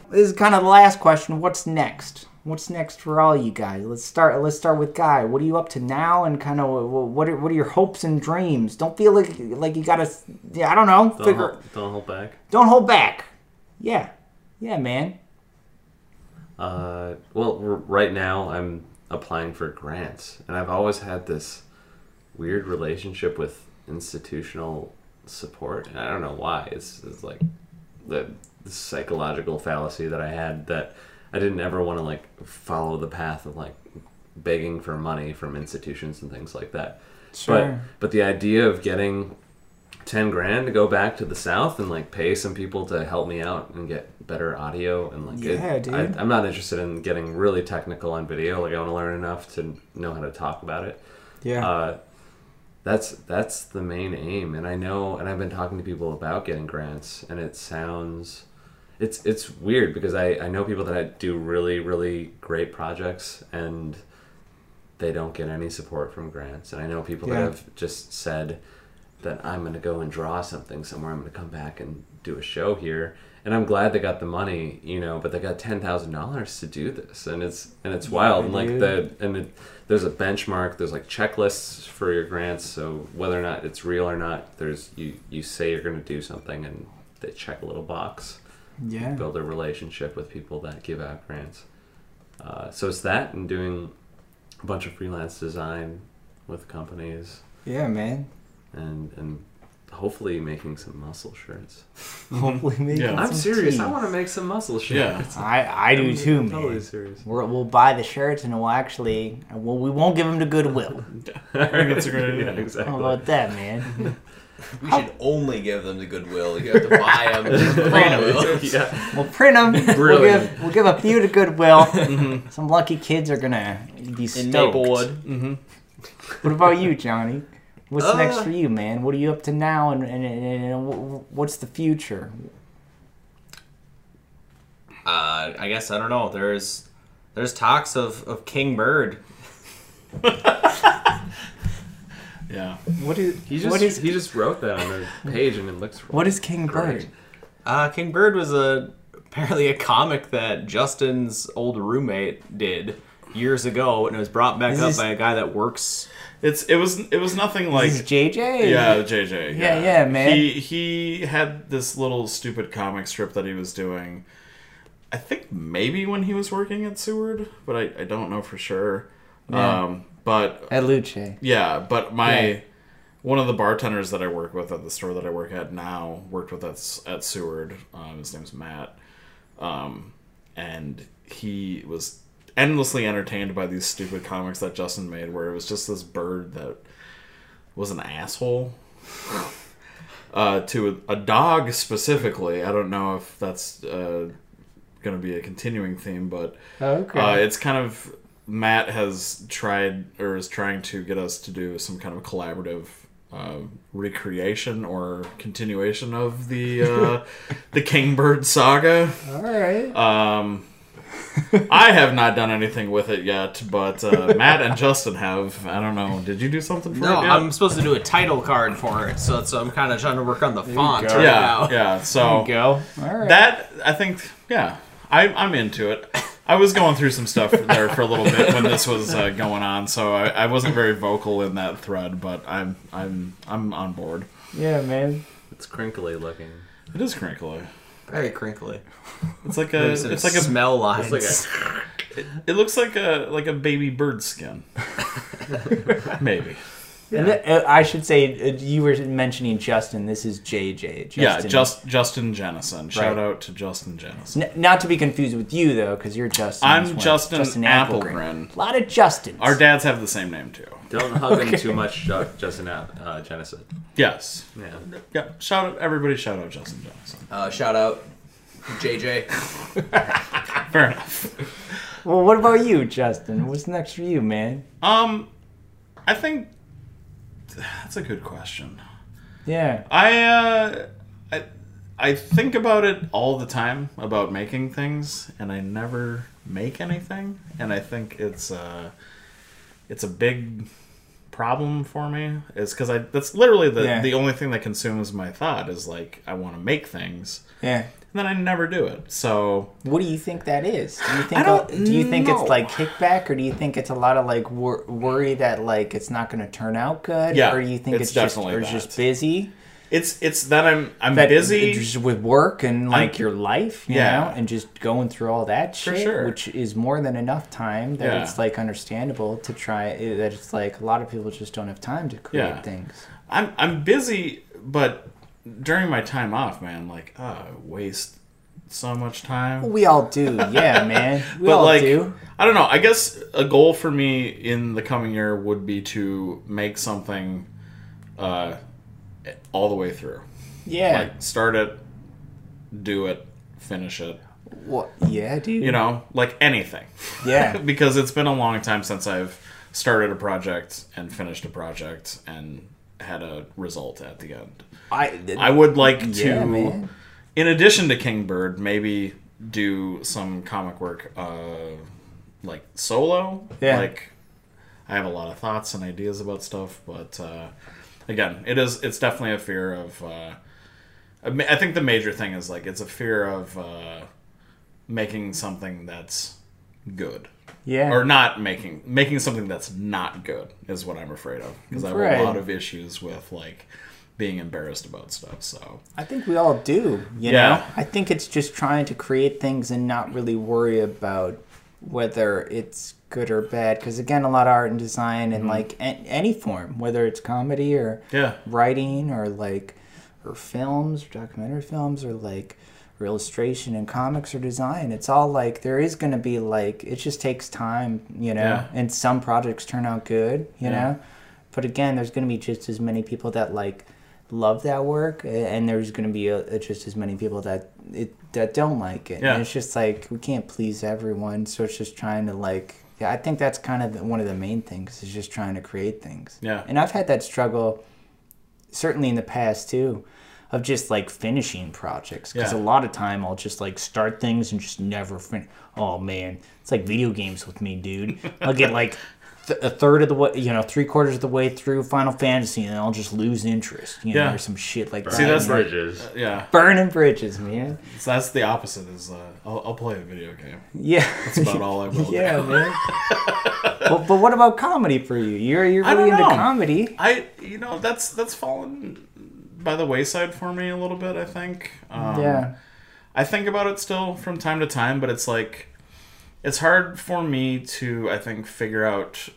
This is kind of the last question. What's next? What's next for all you guys? Let's start. Let's start with Guy. What are you up to now? And kind of what are what are your hopes and dreams? Don't feel like like you gotta. Yeah, I don't know. Don't, Figure. hold, don't hold back. Don't hold back. Yeah, yeah, man. Uh, well, right now I'm applying for grants, and I've always had this weird relationship with institutional support. And I don't know why. It's, it's like the, the psychological fallacy that I had that I didn't ever want to like follow the path of like begging for money from institutions and things like that. Sure. But but the idea of getting ten grand to go back to the south and like pay some people to help me out and get better audio and like it- Yeah, dude. I, I'm not interested in getting really technical on video. Like I want to learn enough to know how to talk about it. Yeah. Uh, that's that's the main aim, and I know, and I've been talking to people about getting grants, and it sounds, it's it's weird because I I know people that do really really great projects and they don't get any support from grants, and I know people Yeah. that have just said that I'm going to go and draw something somewhere. I'm going to come back and do a show here, and I'm glad they got the money, you know, but they got ten thousand dollars to do this, and it's and it's wild, and like the and it, there's a benchmark. There's like checklists for your grants, so whether or not it's real or not, there's you you say you're going to do something, and they check a little box, yeah. build a relationship with people that give out grants. Uh, so it's that, and doing a bunch of freelance design with companies, Yeah, man. And and hopefully making some muscle shirts. Hopefully, maybe. Yeah. I'm serious. tees. I want to make some muscle shirts. Yeah. I I do I'm too, man. Totally serious. We're, we'll buy the shirts and we'll actually well, we won't give them to Goodwill. I think that's a great idea. yeah, exactly. How about that, man? We should only give them to Goodwill. You have to buy them. Goodwill. yeah. We'll print them. We'll Brilliant. give, we'll give a few to Goodwill. Mm-hmm. Some lucky kids are gonna be stoked. In Maplewood. Mm-hmm. What about you, Johnny? What's Uh, next for you, man? What are you up to now, and, and, and, and what's the future? Uh, I guess I don't know. There's there's talks of, of King Bird. Yeah. What is He just what is he just wrote that on the page and it looks what is King great. Bird? Uh, King Bird was a apparently a comic that Justin's old roommate did years ago, and it was brought back Is up this- by a guy that works. It's it was it was nothing like Is this JJ? yeah JJ Yeah, yeah, man. He he had this little stupid comic strip that he was doing. I think maybe when he was working at Seward, but I, I don't know for sure. Yeah. Um, but At Luce. yeah, but my Yeah. one of the bartenders that I work with at the store that I work at now worked with us at Seward. Um, his name's Matt, um, and he was endlessly entertained by these stupid comics that Justin made, where it was just this bird that was an asshole. Uh, to a, a dog specifically, I don't know if that's uh, going to be a continuing theme, but Okay. uh, it's kind of Matt has tried or is trying to get us to do some kind of collaborative uh, recreation or continuation of the uh, the Kingbird saga. All right. Um, I have not done anything with it yet, but uh, Matt and Justin have. I don't know. Did you do something for No, it? yet? I'm supposed to do a title card for it, so, so I'm kind of trying to work on the font right yeah, now. yeah. So Go. All right. that I think, yeah, I, I'm into it. I was going through some stuff there for a little bit when this was uh, going on, so I, I wasn't very vocal in that thread, but I'm I'm I'm on board. yeah, man. It's crinkly looking. It is crinkly. Very crinkly. It's like a It's, it's like a smell lines. It's like it looks like a like a baby bird skin. Maybe. And th- uh, I should say uh, you were mentioning Justin. This is JJ. Justin. Yeah, just Justin Jennison. Shout Right. out to Justin Jennison. N- not to be confused with you though, because you're Justin. I'm as well. Justin Applegren. Applegren. A lot of Justins. Our dads have the same name too. Don't hug him too much, uh, Justin uh, Jennison. Yes. Yeah. Yeah. Shout out everybody. Shout out Justin Jennison. Uh, shout out JJ. Fair enough. Well, what about you, Justin? What's next for you, man? Um, I think that's a good question. Yeah. I uh, I I think about it all the time about making things, and I never make anything. And I think it's uh, it's a big problem for me. Is because I that's literally the Yeah. the only thing that consumes my thought is like I want to make things, Yeah. and then I never do it. So What do you think that is? Do you think I don't do you think know. it's like kickback, or do you think it's a lot of like wor- worry that like it's not going to turn out good? Yeah, Or do you think it's it's, just definitely or it's just busy? It's it's that I'm I'm That busy. just with work and like your life, you Yeah. know, and just going through all that shit, sure. which is more than enough time. That Yeah. it's like understandable to try. eh, That it's like a lot of people just don't have time to create Yeah. things. I'm I'm busy, but during my time off, man, like oh, I waste so much time. We all do, yeah, man. We but all like do. I don't know. I guess a goal for me in the coming year would be to make something uh, all the way through. Yeah. Like start it, do it, finish it. What? Yeah, dude. You know, like anything. Yeah. because it's been a long time since I've started a project and finished a project and had a result at the end. I. I would like to, Yeah, man. in addition to Kingbird, maybe do some comic work, uh, like solo. Yeah. Like, I have a lot of thoughts and ideas about stuff, but uh, again, it is it's definitely a fear of. Uh, I think the major thing is like it's a fear of uh, making something that's good Yeah. or not making making something that's not good is what I'm afraid of because I have Right. a lot of issues with like being embarrassed about stuff. So I think we all do. You Yeah. know, I think it's just trying to create things and not really worry about whether it's good or bad. Because again, a lot of art and design Mm-hmm. and like a- any form, whether it's comedy or yeah, writing or like or films or documentary films or like or illustration and comics or design it's all like there is going to be like it just takes time you know Yeah. and some projects turn out good you Yeah. know but again there's going to be just as many people that like love that work and there's going to be a, just as many people that it that don't like it Yeah. and it's just like we can't please everyone so it's just trying to like yeah i think that's kind of the, one of the main things is just trying to create things Yeah. and i've had that struggle certainly in the past too of just like finishing projects because Yeah. a lot of time i'll just like start things and just never finish oh man it's like video games with me dude i'll get like th- a third of the way you know three quarters of the way through final fantasy and i'll just lose interest you know Yeah. or some shit like See, that that's Like, bridges. yeah. burning bridges man So that's the opposite. Is uh, I'll, I'll play a video game. yeah That's about all I will. do. yeah man but, but what about comedy for you you're you're I really don't into know. comedy I you know that's that's fallen by the wayside for me a little bit. I think. Um, yeah I think about it still from time to time, but it's like it's hard for me to I think figure out.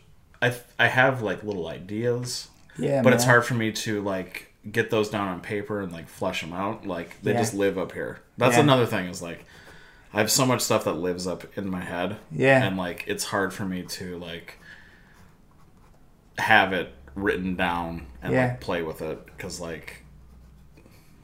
I I have like little ideas, yeah but it's hard for me to like get those down on paper and like flesh them out. Like they Yeah. just live up here. That's Yeah. another thing is like I have so much stuff that lives up in my head. Yeah. and like it's hard for me to like have it written down and Yeah. like play with it because like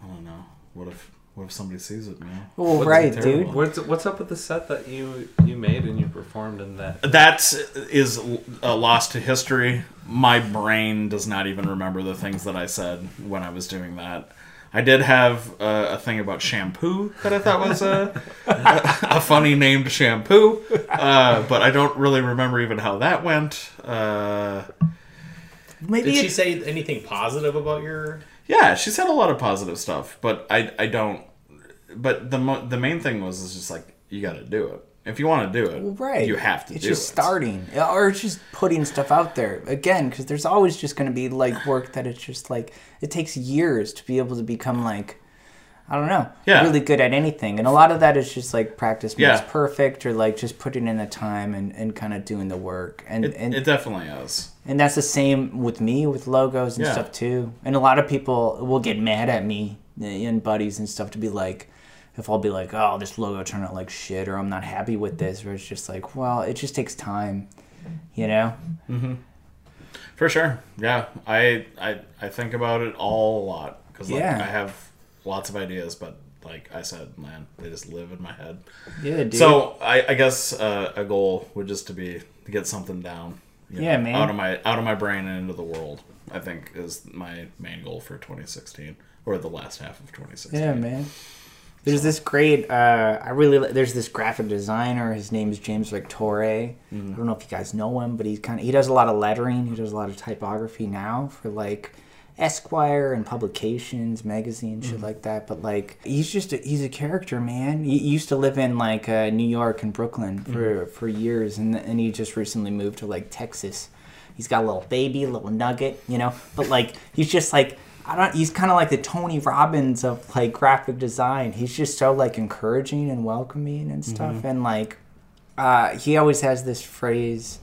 I don't know what if what if somebody sees it, man. well What's right dude What's what's up with the set that you you made and you performed in that? That is a loss to history. My brain does not even remember the things that I said when I was doing that. I did have uh, a thing about shampoo that I thought was a, a, a funny named shampoo, uh, but I don't really remember even how that went. Uh, Maybe Did she say anything positive about your? Yeah, she said a lot of positive stuff, but I I don't. But the mo- the main thing was is just like you got to do it. If you want to do it, right You have to it's do just it. starting or it's just putting stuff out there again because there's always just going to be like work that it's just like it takes years to be able to become like i don't know Yeah. really good at anything and a lot of that is just like practice makes Yeah. perfect or like just putting in the time and, and kind of doing the work and It, and it definitely is. and that's the same with me with logos and Yeah. stuff too. And a lot of people will get mad at me and buddies and stuff to be like, if I'll be like, oh, this logo turned out like shit, or I'm not happy with this, or it's just like, well, it just takes time, you know? Mm-hmm. For sure. Yeah. I I, I think about it all a lot because like, Yeah. I have lots of ideas, but like I said, man, they just live in my head. Yeah, dude. So I, I guess uh, a goal would just to be to get something down. Yeah, man. Out of my out of my brain and into the world. I think is my main goal for 2016 or the last half of 2016. Yeah, man. There's this great. Uh, I really. li- There's this graphic designer. His name is James Victore. I don't know if you guys know him, but he's kind of. He does a lot of lettering. He does a lot of typography now for like Esquire and publications, magazines, shit like that. But like, he's just. A, he's a character, man. He used to live in like uh, New York and Brooklyn for for years, and and he just recently moved to like Texas. He's got a little baby, a little nugget, you know. But like, he's just like I don't. He's kind of like the Tony Robbins of like graphic design. He's just so like encouraging and welcoming and stuff. And like, uh, he always has this phrase,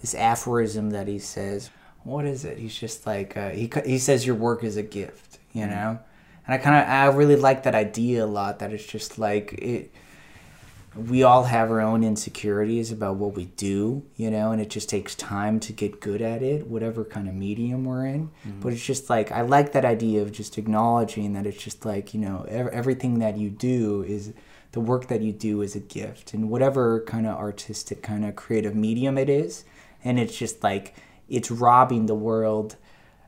this aphorism that he says. What is it? He's just like uh, he he says your work is a gift, you know. And I kind of I really like that idea a lot. That it's just like it we all have our own insecurities about what we do, you know, and it just takes time to get good at it, whatever kind of medium we're in. But it's just like, I like that idea of just acknowledging that it's just like, you know, ev- everything that you do is the work that you do is a gift, and whatever kind of artistic, kind of creative medium it is. And it's just like, it's robbing the world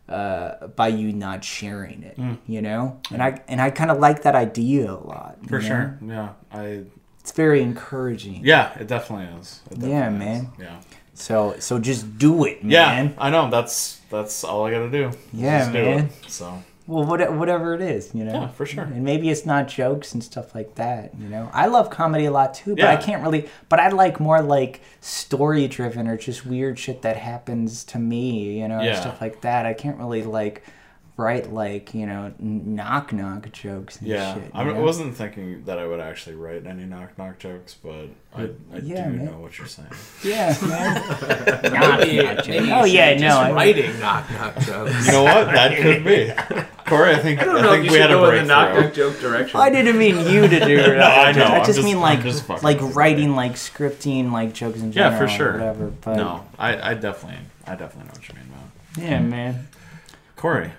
uh, by you not sharing it, you know? And I, and I kind of like that idea a lot. For know? sure. Yeah. I It's very encouraging. yeah, it definitely is. It definitely Yeah, is. man. Yeah. So so just do it, man. Yeah. I know. That's that's all I gotta do. Yeah, Just do man. it. So Well, what, whatever it is, you know. Yeah, for sure. And maybe it's not jokes and stuff like that, you know. I love comedy a lot too, but I can't really. But I like more like story driven or just weird shit that happens to me, you know, Yeah. stuff like that. I can't really like write like you know knock knock jokes and yeah, shit. I mean. I wasn't thinking that I would actually write any knock knock jokes, but I, I Yeah, do man. know what you're saying. Yeah, man. knock, knock jokes. oh yeah, just no. I- writing knock knock jokes. You know what? That could be. Corey, I think I, I don't know if think you we should had a go in the knock breakthrough. knock joke direction. I didn't mean you to do it. No, I know. I I'm just, just- mean I'm like just fucking like with writing, like scripting, like jokes in general. Yeah, general. for or sure. Whatever. But No, I, I definitely, I definitely know what you mean, man. yeah, man. Corey,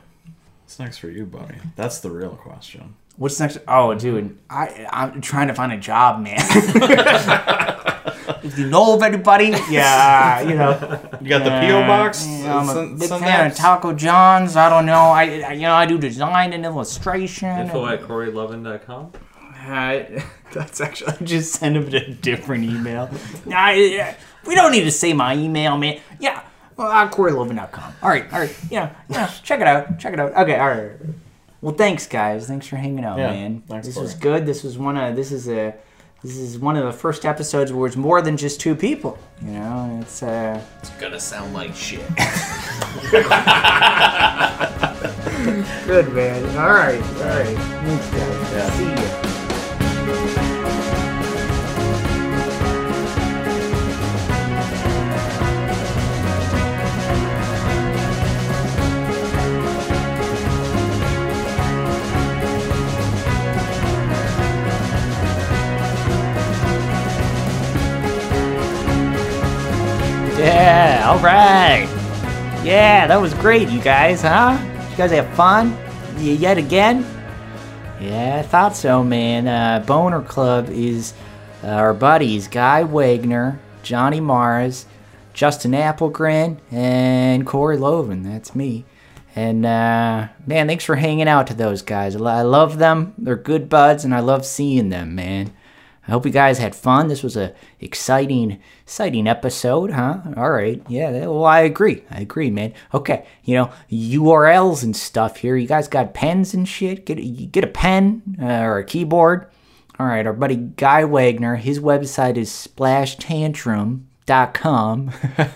what's next for you, buddy? That's the real question. What's next? Oh, dude, I I'm trying to find a job, man. if you know of anybody, yeah, you know. You got the uh, PO box. yeah, I'm a Send- big send fan that- of Taco John's. I don't know. I, I you know I do design and illustration. Info and- at CoreyLoven.com. Uh, that's actually I just send him a different email. Nah, we don't need to say my email, man. Yeah, well, uh, CoreyLoven.com. All right, all right. Yeah, yeah. Check it out. Check it out. Okay, all right. Well, thanks, guys. Thanks for hanging out, Yeah, man. thanks, this Corey. was good. This was one of. This is a. This is one of the first episodes where it's more than just two people. You know, it's uh. It's gonna sound like shit. Good man. All right, all right. Thanks, guys. Yeah. See ya. All right. Yeah, that was great, you guys, huh? You guys have fun? Yet again? Yeah, I thought so, man. Uh, Boner Club is uh, our buddies Guy Wagner, Johnny Mars, Justin Applegren, and Corey Loven. That's me. And uh, man, thanks for hanging out to those guys. I love them. They're good buds, and I love seeing them, man. I hope you guys had fun. This was a exciting, exciting episode, huh? All right, yeah. Well, I agree. I agree, man. Okay, you know URLs and stuff here. You guys got pens and shit. Get get a pen uh, or a keyboard. All right, our buddy Guy Wagner. His website is splashtantrum.com.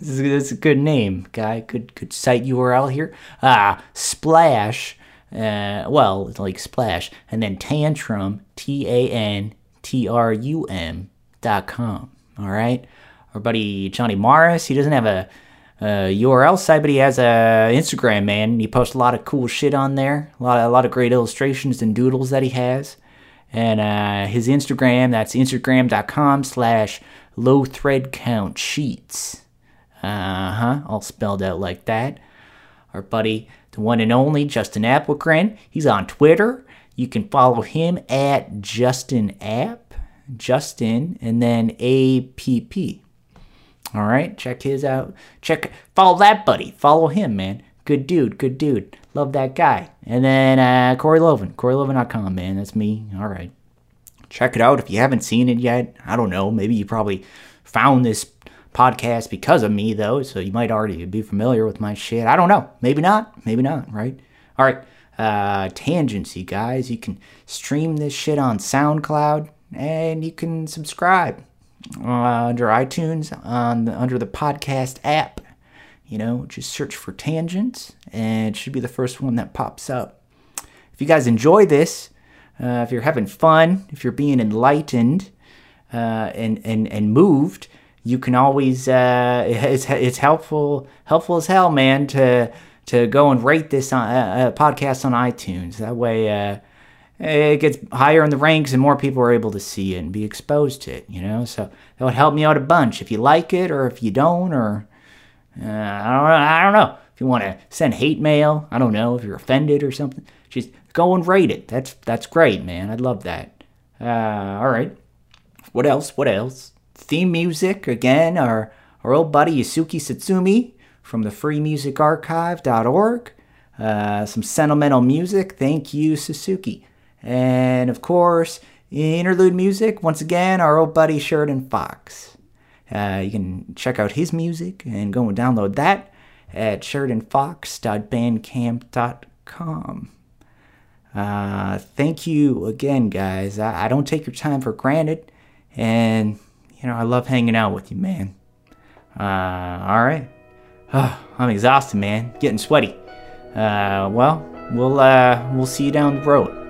This is, this is a good name, guy. Good good site URL here. Ah, splash. Uh, well, like splash, and then tantrum. T A N T R U M dot com. All right. Our buddy Johnny Morris. He doesn't have a, a URL site, but he has a Instagram. Man, he posts a lot of cool shit on there. A lot of, a lot of great illustrations and doodles that he has. And uh, his Instagram. That's Instagram.com slash low thread count sheets. Uh huh. All spelled out like that. Our buddy, the one and only Justin Applegren. He's on Twitter. You can follow him at Justin App, Justin, and then APP. All right, check his out. Check, follow that buddy. Follow him, man. Good dude, good dude. Love that guy. And then uh, Corey Loven, CoreyLoven.com, man. That's me. All right. Check it out if you haven't seen it yet. I don't know. Maybe you probably found this podcast because of me, though, so you might already be familiar with my shit. I don't know. Maybe not. Maybe not, right? All right. Uh, Tangency, guys. You can stream this shit on SoundCloud and you can subscribe uh, under iTunes on the, under the podcast app. You know, just search for Tangents and it should be the first one that pops up. If you guys enjoy this, uh, if you're having fun, if you're being enlightened uh, and, and, and moved, you can always uh, it's it's helpful helpful as hell, man, to to go and rate this on, uh, uh, podcast on iTunes. That way, uh, it gets higher in the ranks and more people are able to see it and be exposed to it. You know, so that would help me out a bunch. If you like it or if you don't, or uh, I don't know, I don't know. If you want to send hate mail, I don't know if you're offended or something. Just go and rate it. That's that's great, man. I'd love that. Uh, all right. What else? What else? theme music again our our old buddy Yusuke Satsumi from the freemusicarchive.org uh, some sentimental music. Thank you Suzuki. And of course interlude music once again our old buddy Sheridan Fox. Uh, you can check out his music and go and download that at sheridanfox.bandcamp.com uh, thank you again guys. I, I don't take your time for granted. And you know, I love hanging out with you, man. Uh, all right. Oh, I'm exhausted, man. Getting sweaty. Uh, well, we'll uh, we'll see you down the road.